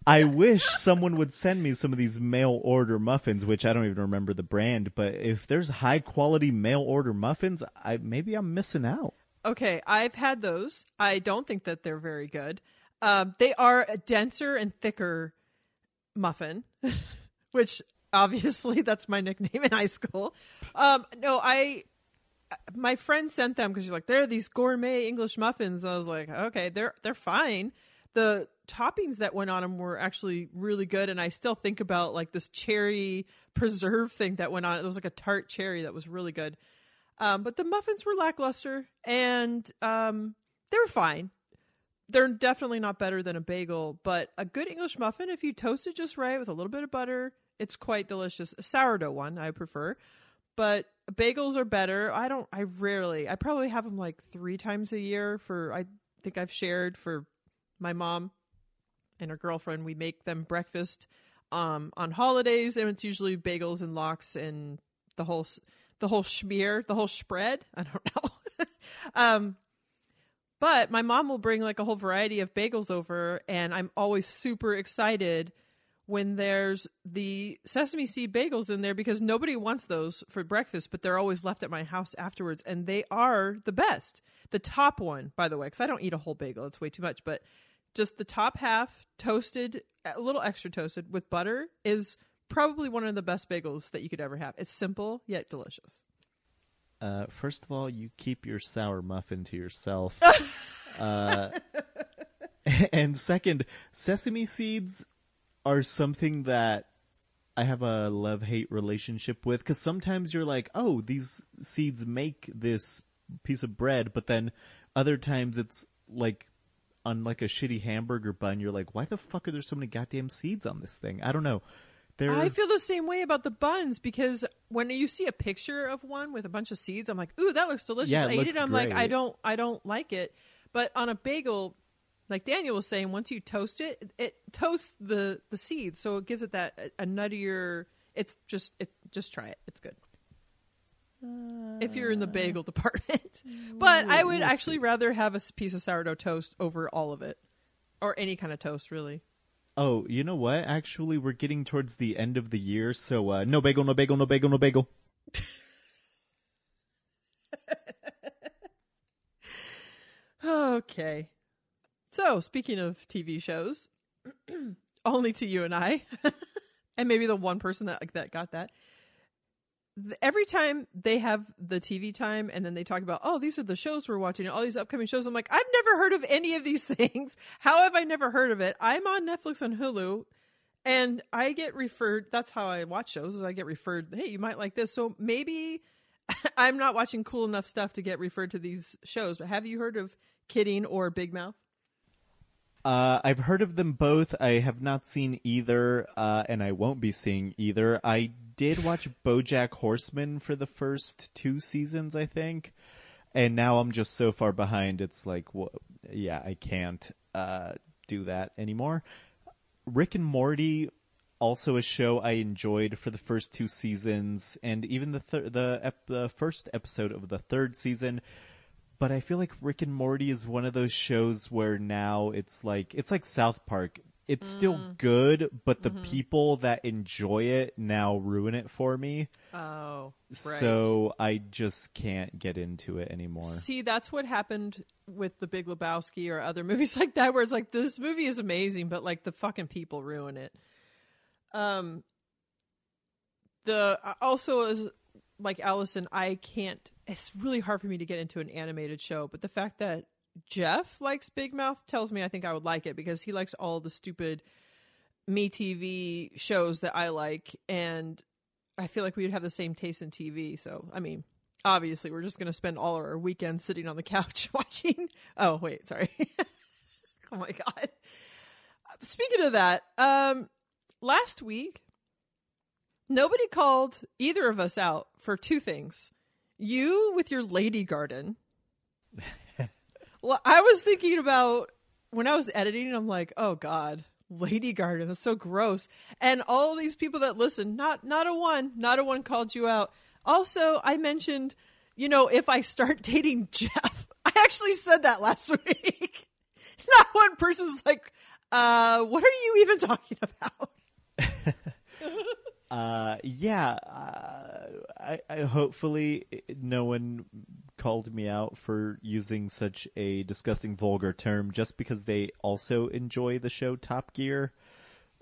I wish someone would send me some of these mail order muffins, which I don't even remember the brand. But if there's high quality mail order muffins, I maybe I'm missing out. Okay, I've had those. I don't think that they're very good. Um, they are a denser and thicker muffin, which obviously that's my nickname in high school. Um, no, I my friend sent them because she's like, "They're these gourmet English muffins." I was like, "Okay, they're they're fine." The toppings that went on them were actually really good, and I still think about like this cherry preserve thing that went on. It was like a tart cherry that was really good. Um, but the muffins were lackluster, and um, they were fine. They're definitely not better than a bagel, but a good English muffin, if you toast it just right with a little bit of butter, it's quite delicious. A sourdough one, I prefer, but bagels are better. I don't. I rarely. I probably have them like three times a year. For I think I've shared for my mom and her girlfriend. We make them breakfast um, on holidays, and it's usually bagels and lox and the whole the whole schmear, the whole spread. I don't know. um, but my mom will bring like a whole variety of bagels over, and I'm always super excited when there's the sesame seed bagels in there because nobody wants those for breakfast, but they're always left at my house afterwards, and they are the best. The top one, by the way, because I don't eat a whole bagel; it's way too much. But just the top half, toasted, a little extra toasted with butter, is probably one of the best bagels that you could ever have. It's simple yet delicious. Uh, first of all, you keep your sour muffin to yourself. uh, and second, sesame seeds are something that I have a love hate relationship with because sometimes you're like, oh, these seeds make this piece of bread, but then other times it's like on like a shitty hamburger bun, you're like, why the fuck are there so many goddamn seeds on this thing? I don't know. They're I feel the same way about the buns because when you see a picture of one with a bunch of seeds, I'm like, "Ooh, that looks delicious." Yeah, it I eat it. I'm like, I don't, I don't like it. But on a bagel, like Daniel was saying, once you toast it, it, it toasts the the seeds, so it gives it that a, a nuttier. It's just, it just try it. It's good. if you're in the bagel department, but I would actually see. rather have a piece of sourdough toast over all of it, or any kind of toast, really. Oh, you know what? Actually, we're getting towards the end of the year, so uh, no bagel, no bagel, no bagel, no bagel. Okay. So, speaking of TV shows, only to you and I, and maybe the one person that that got that. every time they have the TV time and then they talk about, oh, these are the shows we're watching, all these upcoming shows. I'm like, I've never heard of any of these things. How have I never heard of it? I'm on Netflix and Hulu, and I get referred. That's how I watch shows. Is I get referred. Hey, you might like this. So maybe I'm not watching cool enough stuff to get referred to these shows. But have you heard of Kidding or Big Mouth? Uh, I've heard of them both. I have not seen either, uh, and I won't be seeing either. I did watch BoJack Horseman for the first two seasons, I think, and now I'm just so far behind. It's like, yeah, I can't uh, do that anymore. Rick and Morty, also a show I enjoyed for the first two seasons, and even the the ep- the first episode of the third season but I feel like Rick and Morty is one of those shows where now it's like it's like South Park. It's still mm. good, but the mm-hmm. people that enjoy it now ruin it for me. Oh, right. So I just can't get into it anymore. See, that's what happened with the Big Lebowski or other movies like that, where it's like this movie is amazing, but like the fucking people ruin it. Um, the uh, also as like Allison, I can't. It's really hard for me to get into an animated show, but the fact that Jeff likes Big Mouth tells me I think I would like it because he likes all the stupid me TV shows that I like, and I feel like we would have the same taste in TV. So, I mean, obviously, we're just going to spend all our weekends sitting on the couch watching. Oh, wait, sorry. oh my god. Speaking of that, um, last week nobody called either of us out for two things. You with your lady garden. well, I was thinking about when I was editing, I'm like, oh God, lady garden, that's so gross. And all these people that listen, not not a one, not a one called you out. Also, I mentioned, you know, if I start dating Jeff, I actually said that last week. not one person's like, uh, what are you even talking about? Uh, yeah. Uh, I, I hopefully no one called me out for using such a disgusting, vulgar term just because they also enjoy the show Top Gear.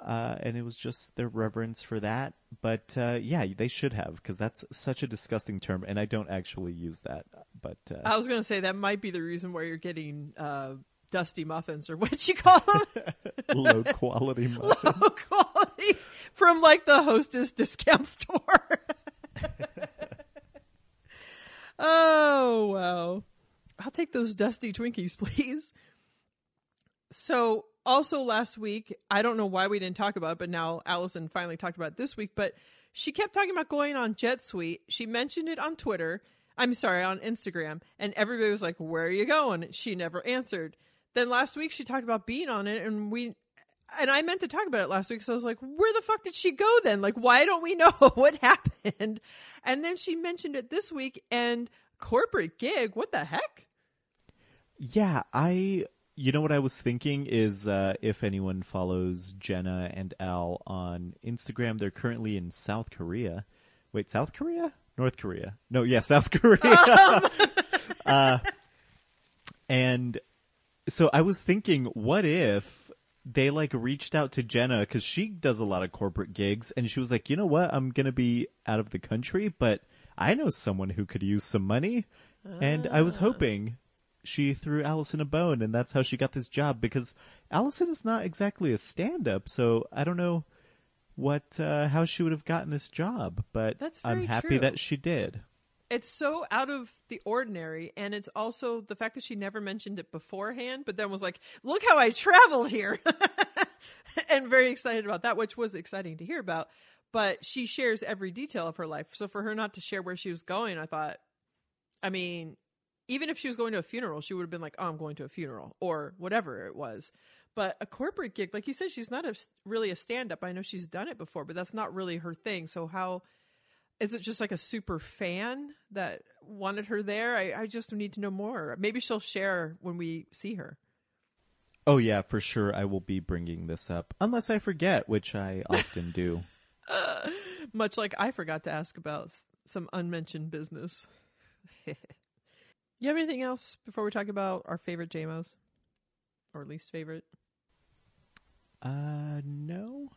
Uh, and it was just their reverence for that. But uh, yeah, they should have because that's such a disgusting term, and I don't actually use that. But uh, I was going to say that might be the reason why you're getting uh, dusty muffins or what you call them, low quality muffins. low quality from like the Hostess discount store. oh wow! I'll take those dusty Twinkies, please. So, also last week, I don't know why we didn't talk about it, but now Allison finally talked about it this week. But she kept talking about going on Jet Suite. She mentioned it on Twitter. I'm sorry, on Instagram. And everybody was like, Where are you going? She never answered. Then last week, she talked about being on it, and we. And I meant to talk about it last week, so I was like, "Where the fuck did she go then? Like, why don't we know what happened?" And then she mentioned it this week, and corporate gig. What the heck? Yeah, I. You know what I was thinking is uh, if anyone follows Jenna and Al on Instagram, they're currently in South Korea. Wait, South Korea? North Korea? No, yeah, South Korea. uh, and so I was thinking, what if they like reached out to Jenna because she does a lot of corporate gigs, and she was like, you know what, I'm gonna be out of the country, but I know someone who could use some money, and I was hoping she threw Allison a bone, and that's how she got this job because Allison is not exactly a stand-up, so I don't know what uh, how she would have gotten this job, but I'm happy true. that she did. It's so out of the ordinary and it's also the fact that she never mentioned it beforehand but then was like look how i traveled here and very excited about that which was exciting to hear about but she shares every detail of her life. So for her not to share where she was going i thought i mean even if she was going to a funeral she would have been like oh i'm going to a funeral or whatever it was. But a corporate gig like you said she's not a, really a stand-up. I know she's done it before but that's not really her thing. So how is it just like a super fan that wanted her there? I, I just need to know more. Maybe she'll share when we see her. Oh yeah, for sure. I will be bringing this up unless I forget, which I often do. Much like I forgot to ask about some unmentioned business. you have anything else before we talk about our favorite JMOs? Or least favorite? Uh, no.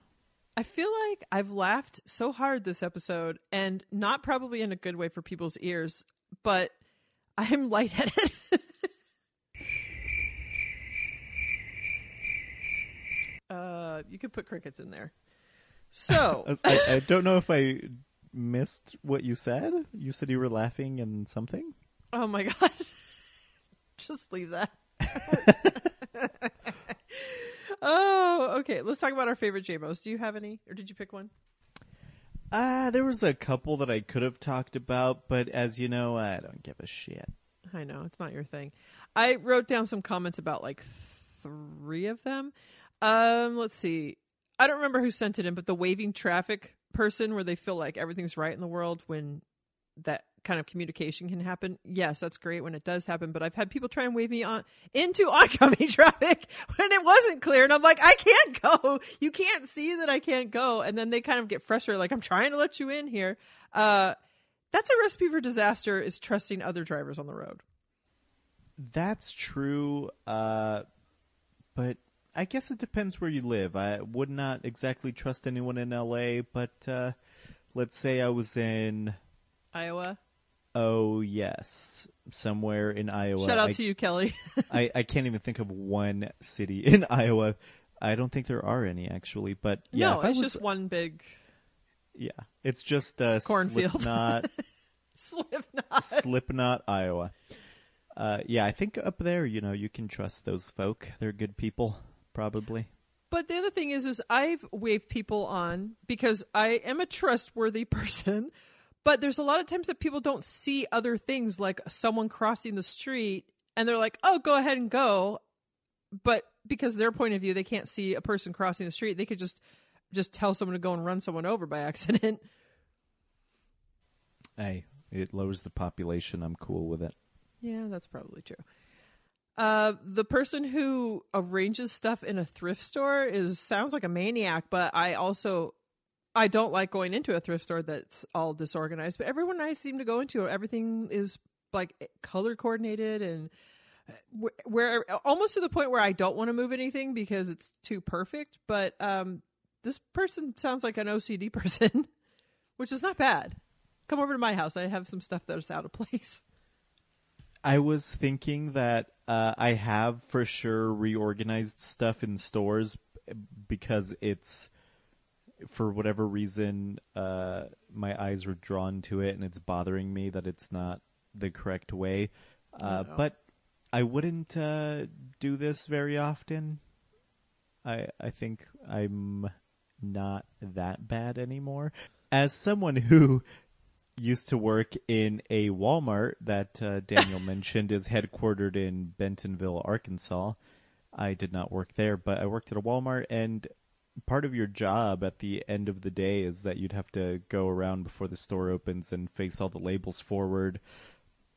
I feel like I've laughed so hard this episode, and not probably in a good way for people's ears, but I'm lightheaded. uh, you could put crickets in there. So, I, I don't know if I missed what you said. You said you were laughing and something. oh my god, just leave that. Oh, okay. Let's talk about our favorite JMOs. Do you have any, or did you pick one? Uh, there was a couple that I could have talked about, but as you know, I don't give a shit. I know it's not your thing. I wrote down some comments about like three of them. Um, let's see. I don't remember who sent it in, but the waving traffic person, where they feel like everything's right in the world when that kind of communication can happen. Yes, that's great when it does happen. But I've had people try and wave me on into oncoming traffic when it wasn't clear, and I'm like, I can't go. You can't see that I can't go, and then they kind of get frustrated, like I'm trying to let you in here. Uh, that's a recipe for disaster. Is trusting other drivers on the road. That's true, uh, but I guess it depends where you live. I would not exactly trust anyone in LA, but uh, let's say I was in, Iowa. Oh yes, somewhere in Iowa. Shout out I, to you, Kelly. I, I can't even think of one city in Iowa. I don't think there are any actually, but yeah, no, it's was, just one big yeah, it's just uh, Cornfield. Slipknot, Slipknot. Slipknot, Iowa. Uh, yeah, I think up there, you know, you can trust those folk. They're good people, probably. But the other thing is, is I've waved people on because I am a trustworthy person. But there's a lot of times that people don't see other things, like someone crossing the street, and they're like, "Oh, go ahead and go," but because their point of view, they can't see a person crossing the street. They could just just tell someone to go and run someone over by accident. Hey, it lowers the population. I'm cool with it. Yeah, that's probably true. Uh, the person who arranges stuff in a thrift store is sounds like a maniac, but I also I don't like going into a thrift store that's all disorganized. But everyone I seem to go into, everything is like color coordinated and where, where almost to the point where I don't want to move anything because it's too perfect. But um, this person sounds like an OCD person, which is not bad. Come over to my house. I have some stuff that's out of place. I was thinking that uh, I have for sure reorganized stuff in stores because it's for whatever reason uh, my eyes were drawn to it and it's bothering me that it's not the correct way. Uh, No. But I wouldn't uh, do this very often. I I think I'm not that bad anymore. As someone who used to work in a Walmart that uh, Daniel mentioned is headquartered in Bentonville, Arkansas. I did not work there, but I worked at a Walmart, and part of your job at the end of the day is that you'd have to go around before the store opens and face all the labels forward.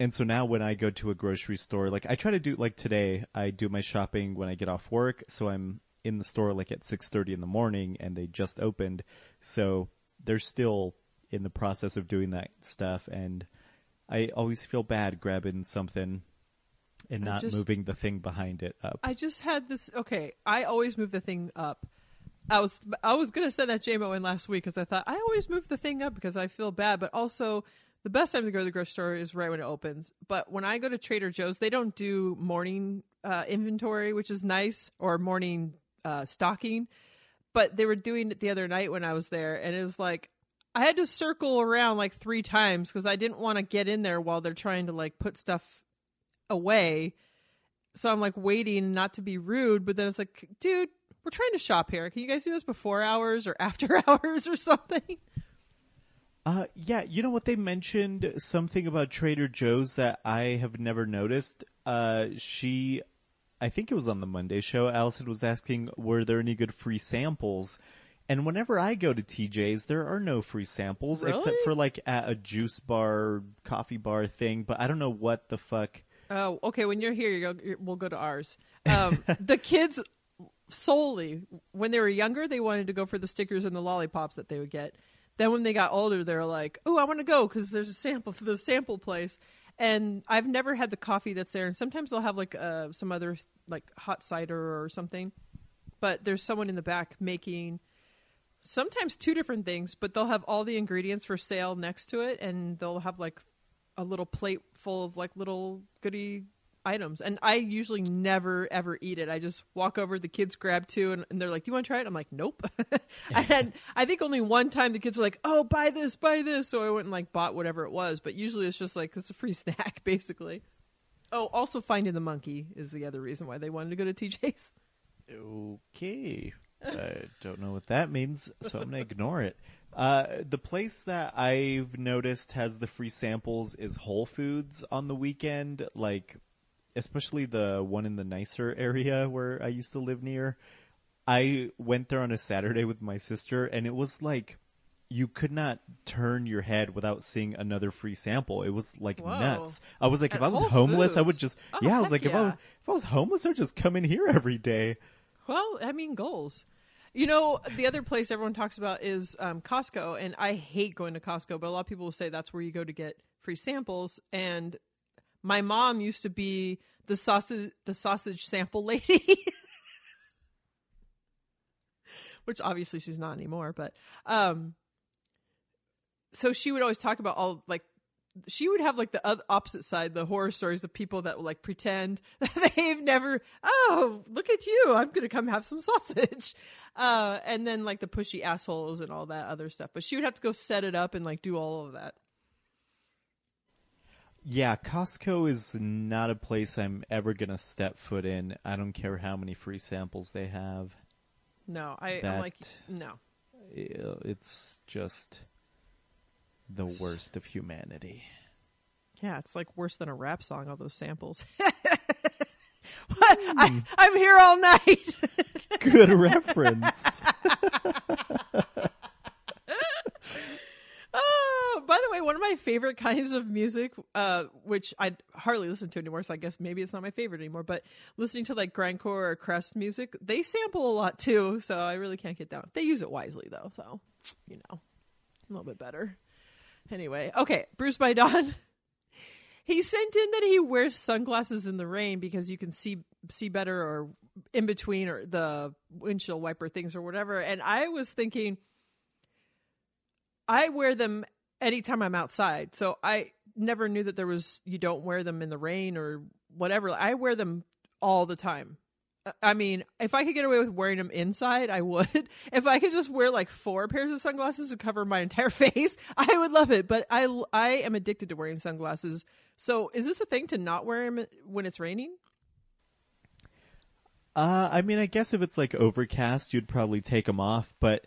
And so now when I go to a grocery store, like I try to do like today, I do my shopping when I get off work, so I'm in the store like at 6:30 in the morning and they just opened. So they're still in the process of doing that stuff and I always feel bad grabbing something and not just- moving the thing behind it up. I just had this. Okay, I always move the thing up. I was I was gonna send that JMO in last week because I thought I always move the thing up because I feel bad, but also the best time to go to the grocery store is right when it opens. But when I go to Trader Joe's, they don't do morning uh, inventory, which is nice, or morning uh, stocking. But they were doing it the other night when I was there, and it was like I had to circle around like three times because I didn't want to get in there while they're trying to like put stuff away. So I'm like waiting not to be rude, but then it's like, dude, we're trying to shop here. Can you guys do this before hours or after hours or something? Uh, yeah, you know what they mentioned something about Trader Joe's that I have never noticed. Uh, she, I think it was on the Monday show. Allison was asking, were there any good free samples? And whenever I go to TJ's, there are no free samples except for like at a juice bar, coffee bar thing. But I don't know what the fuck. Oh, okay. When you're here, you go, we'll go to ours. Um, the kids solely, when they were younger, they wanted to go for the stickers and the lollipops that they would get. Then when they got older, they're like, "Oh, I want to go because there's a sample for the sample place." And I've never had the coffee that's there. And sometimes they'll have like uh, some other like hot cider or something. But there's someone in the back making sometimes two different things, but they'll have all the ingredients for sale next to it, and they'll have like a little plate full of like little goody items. And I usually never ever eat it. I just walk over, the kids grab two, and, and they're like, "Do "You want to try it?" I'm like, "Nope." I had, I think only one time the kids were like, "Oh, buy this, buy this," so I went and like bought whatever it was. But usually it's just like it's a free snack, basically. Oh, also finding the monkey is the other reason why they wanted to go to TJ's. Okay. I don't know what that means, so I'm gonna ignore it. Uh, the place that I've noticed has the free samples is Whole Foods on the weekend, like especially the one in the nicer area where I used to live near. I went there on a Saturday with my sister, and it was like you could not turn your head without seeing another free sample. It was like Whoa. nuts. I was like, At if I was Whole homeless, I would just Oh, yeah. I was like, if I was, if I was homeless, I would just come in here every day. Well, I mean, goals. You know, the other place everyone talks about is um, Costco, and I hate going to Costco, but a lot of people will say that's where you go to get free samples. And my mom used to be the sausage the sausage sample lady, which obviously she's not anymore. But um, so she would always talk about all like she would have like the opposite side, the horror stories of people that will like pretend that they've never. Oh, look at you! I'm gonna come have some sausage, uh, and then like the pushy assholes and all that other stuff. But she would have to go set it up and like do all of that. Yeah, Costco is not a place I'm ever gonna step foot in. I don't care how many free samples they have. No, I, I'm That- like no. It's just the worst of humanity. Yeah, it's like worse than a rap song. All those samples. what? I, hmm. I'm here all night. Good reference. Oh, by the way, one of my favorite kinds of music, uh, which I hardly listen to anymore, so I guess maybe it's not my favorite anymore. But listening to like grindcore or crust music, they sample a lot too, so I really can't get down. They use it wisely though, so you know, a little bit better. Anyway, okay, Bruce by Dawn. He sent in that he wears sunglasses in the rain because you can see see better or in between or the windshield wiper things or whatever. And I was thinking I wear them anytime I'm outside. So I never knew that there was you don't wear them in the rain or whatever. I wear them all the time. Uh, I mean, if I could get away with wearing them inside, I would. If I could just wear like four pairs of sunglasses to cover my entire face, I would love it. But I I am addicted to wearing sunglasses. So is this a thing to not wear them when it's raining? Uh, I mean, I guess if it's like overcast, you'd probably take them off. But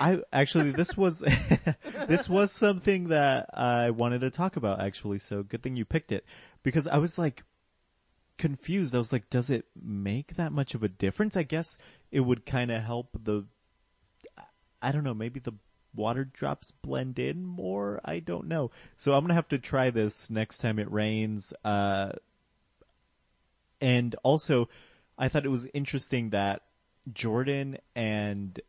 I actually, this was this was something that I wanted to talk about. Actually, so good thing you picked it because I was like confused. I was like, does it make that much of a difference? I guess it would kind of help the. I don't know. Maybe the water drops blend in more. I don't know. So I'm gonna have to try this next time it rains. Uh, and also, I thought it was interesting that Jordan and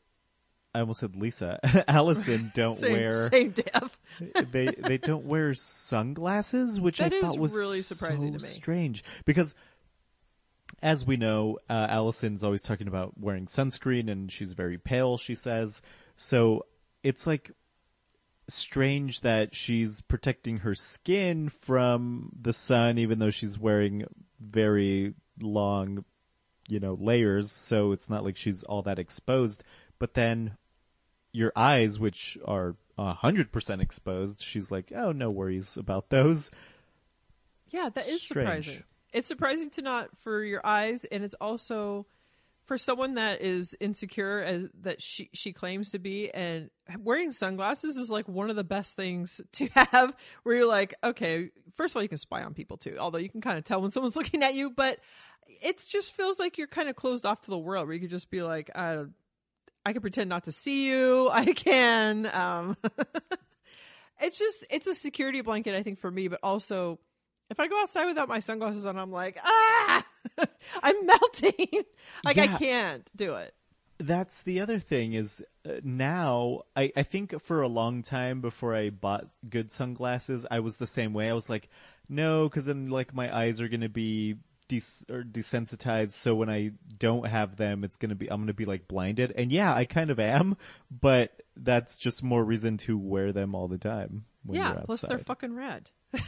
I almost said Lisa, Allison don't Same, wear same deaf. they they don't wear sunglasses, which That I thought was really surprising so to me. strange because. As we know, uh, Allison's always talking about wearing sunscreen, and she's very pale. She says so. It's like strange that she's protecting her skin from the sun, even though she's wearing very long, you know, layers. So it's not like she's all that exposed. But then your eyes, which are a hundred percent exposed, she's like, "Oh, no worries about those." Yeah, that is Strange. surprising. It's surprising to not for your eyes, and it's also for someone that is insecure as that she she claims to be, and wearing sunglasses is like one of the best things to have. Where you're like, okay, first of all, you can spy on people too, although you can kind of tell when someone's looking at you, but it just feels like you're kind of closed off to the world. Where you could just be like, I, I can pretend not to see you. I can. Um, it's just it's a security blanket, I think, for me, but also if I go outside without my sunglasses on, I'm like, ah, I'm melting. like I can't do it. That's the other thing is uh, now I, I think for a long time before I bought good sunglasses, I was the same way. I was like, no, because then like my eyes are gonna be des- or desensitized. So when I don't have them, it's gonna be I'm gonna be like blinded. And yeah, I kind of am, but that's just more reason to wear them all the time. When yeah, plus they're fucking rad.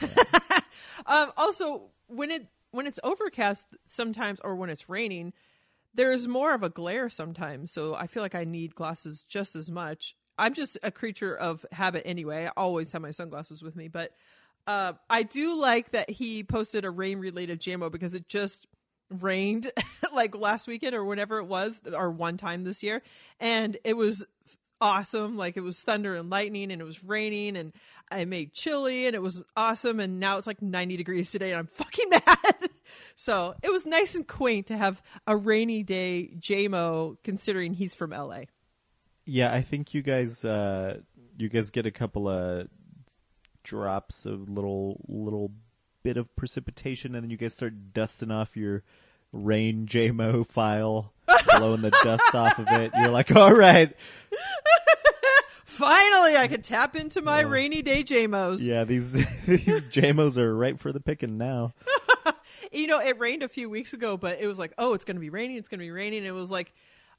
um, also, when it when it's overcast sometimes, or when it's raining, there's more of a glare sometimes. So I feel like I need glasses just as much. I'm just a creature of habit anyway. I always have my sunglasses with me, but uh, I do like that he posted a rain related JMO because it just rained like last weekend or whenever it was, or one time this year, and it was awesome. Like it was thunder and lightning, and it was raining, and I made chili, and it was awesome. And now it's like 90 degrees today, and I'm fucking mad. so it was nice and quaint to have a rainy day JMO, considering he's from LA. Yeah, I think you guys uh you guys get a couple of drops of little little bit of precipitation and then you guys start dusting off your rain JMO file, blowing the dust off of it. You're like, "All right. Finally, I could tap into my rainy day JMOs. Yeah, these these JMOs are right for the picking now." you know, it rained a few weeks ago, but it was like, oh, it's going to be raining. It's going to be raining. It was like,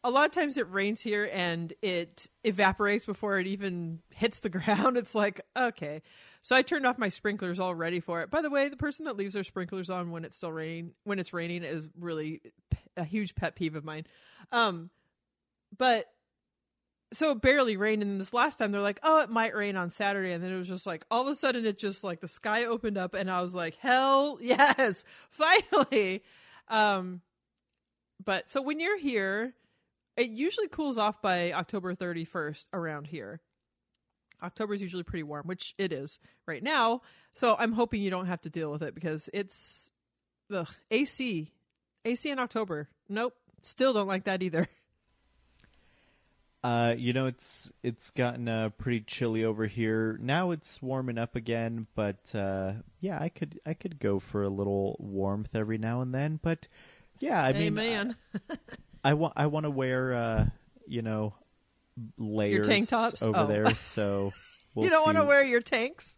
a lot of times it rains here and it evaporates before it even hits the ground. It's like, okay. So I turned off my sprinklers all ready for it. By the way, the person that leaves their sprinklers on when it's still raining, when it's raining is really a huge pet peeve of mine. Um, but so it barely rained and this last time they're like oh it might rain on saturday and then it was just like all of a sudden it just like the sky opened up and i was like hell yes finally um but so when you're here it usually cools off by october 31st around here october is usually pretty warm which it is right now so i'm hoping you don't have to deal with it because it's ugh, ac ac in october nope still don't like that either Uh, you know, it's it's gotten uh, pretty chilly over here. Now it's warming up again, but uh, yeah, I could I could go for a little warmth every now and then. But yeah, I mean, Amen. I want I want to wear uh, you know layers tank tops? over Oh. there. So we'll you don't want to wear your tanks.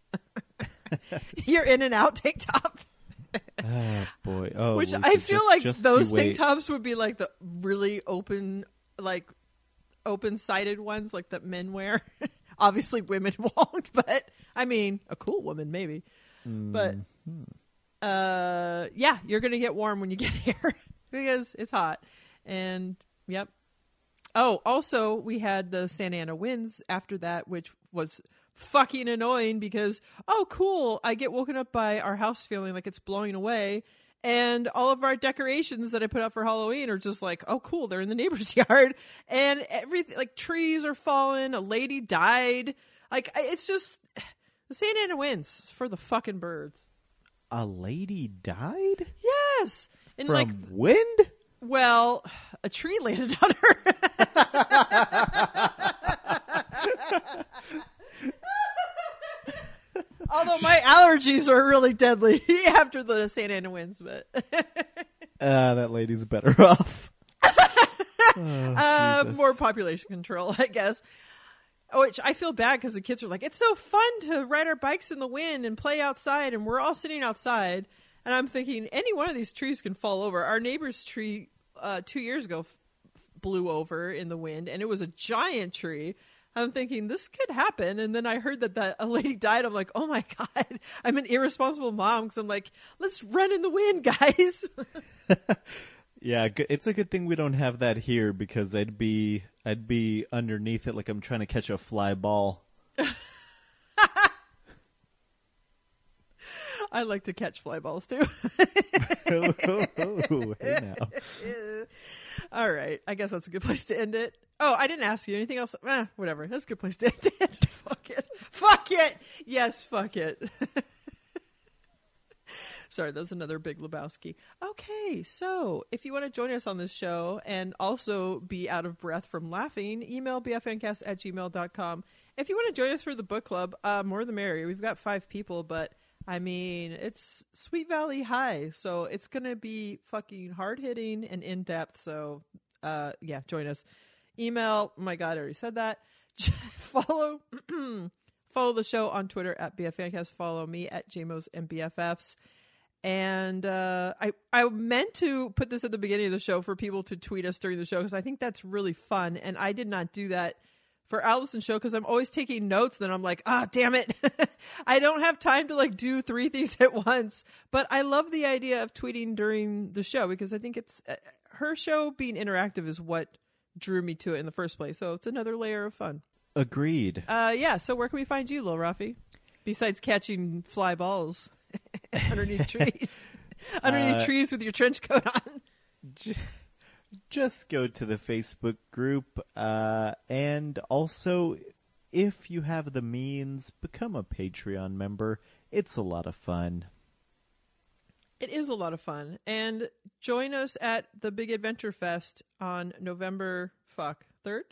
your in and out tank top, Oh boy! Oh, which I feel just- like just those tank tops would be like the really open, like open sided ones, like that men wear. Obviously, women won't, but I mean, a cool woman maybe. But Mm-hmm. uh, yeah, you're gonna get warm when you get here because it's hot. And yep. Oh, also we had the Santa Ana winds after that, which was fucking annoying because oh cool, I get woken up by our house feeling like it's blowing away. And all of our decorations that I put out for Halloween are just like, oh, cool, they're in the neighbor's yard, and everything like trees are falling. A lady died. Like it's just the Santa Ana winds for the fucking birds. A lady died Yes, and from like, wind. well, a tree landed on her. Although my allergies are really deadly after the Santa Ana winds, but Uh, that lady's better off. Oh, uh, more population control, I guess. Which I feel bad because the kids are like, it's so fun to ride our bikes in the wind and play outside, and we're all sitting outside. And I'm thinking, any one of these trees can fall over. Our neighbor's tree uh, two years ago f- blew over in the wind, and it was a giant tree. I'm thinking this could happen, and then I heard that that a lady died. I'm like, oh my god, I'm an irresponsible mom because I'm like, let's run in the wind, guys. Yeah, it's a good thing we don't have that here because I'd be I'd be underneath it like I'm trying to catch a fly ball. I like to catch fly balls too. Oh, hey now. All right. I guess that's a good place to end it. Oh, I didn't ask you anything else. Eh, whatever. That's a good place to end it. fuck it. Fuck it. Yes, fuck it. Sorry, that's another big Lebowski. Okay, so if you want to join us on this show and also be out of breath from laughing, email bfncast at gmail.com. If you want to join us for the book club, uh, more the merrier. We've got five people, but I mean, it's Sweet Valley High, so it's to be fucking hard hitting and in depth. So, uh, yeah, join us. Email, oh my God, I already said that. follow, follow the show on Twitter at BFFancast. Follow me at JMOs and BFFs. And uh, I I meant to put this at the beginning of the show for people to tweet us during the show because I think that's really fun. And I did not do that for Allison's show because I'm always taking notes. Then I'm like, ah, damn it, I don't have time to like do three things at once. But I love the idea of tweeting during the show because I think it's uh, her show being interactive is what drew me to it in the first place. So it's another layer of fun. Agreed. Uh, yeah. So where can we find you, Lil Rafi? Besides catching fly balls underneath trees, underneath Uh, trees with your trench coat on. Just go to the Facebook group, uh, and also, if you have the means, become a Patreon member. It's a lot of fun. It is a lot of fun, and join us at the Big Adventure Fest on November fuck third.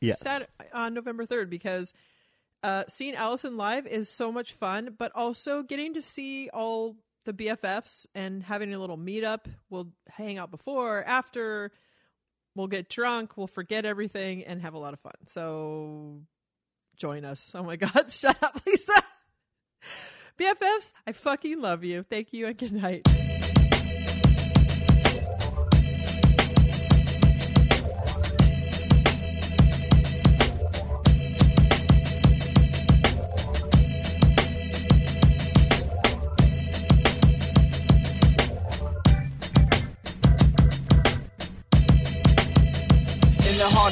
Yes. Sat on November 3rd because uh, seeing Allison live is so much fun, but also getting to see all the BFFs and having a little meetup. We'll hang out before, after, we'll get drunk, we'll forget everything, and have a lot of fun. So join us. Oh my God, shut up, Lisa. BFFs, I fucking love you. Thank you and good night.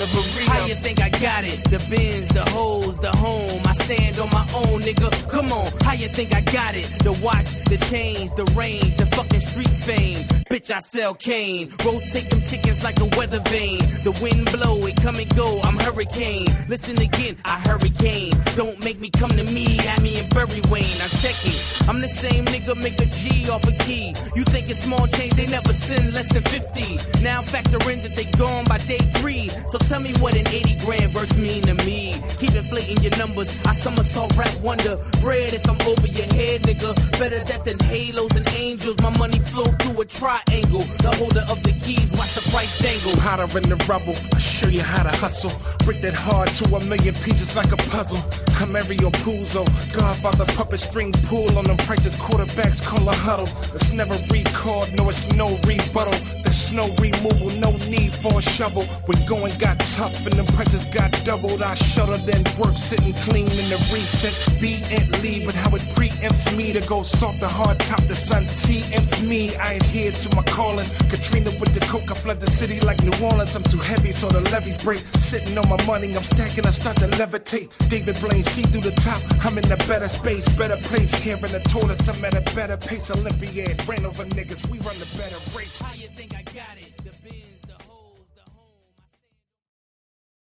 Of. How you think I got it? The bins, the hoes, the home. Stand on my own, nigga. Come on, how you think I got it? The watch, the chains, the range, the fucking street fame. Bitch, I sell cane. Rotate them chickens like a weather vane. The wind blow, it come and go. I'm hurricane. Listen again, I hurricane. Don't make me come to me, at me and Bury Wayne. I'm checking. I'm the same nigga, make a G off a key. You think it's small change, they never send less than 50. Now factor in that they gone by day three. So tell me what an 80 grand verse mean to me. Keep inflating your numbers. I somersault rap wonder. Bread if I'm over your head, nigga. Better that than halos and angels. My money flow through a triangle. The holder of the keys, watch the price dangle. Hotter in the rubble, I show you how to hustle. Break that hard to a million pieces like a puzzle. I'm Mario Puzo, Godfather puppet string pull on them prices. Quarterbacks call a huddle. It's never recalled, no, it's no rebuttal. There's no removal, no need for a shovel. When going got tough and the prices got doubled, I shuttled and work sitting clean in the reset. B and lead, but how it preempts me to go soft and hard top. The sun TMs me. I adhere to my calling. Katrina with the coke, I flood the city like New Orleans. I'm too heavy, so the levees break. Sitting on my money, I'm stacking, I start to levitate. David Blaine, see through the top. I'm in a better space, better place here in the toilets. I'm at a better pace. Olympiad ran over niggas, we run the better race. How you think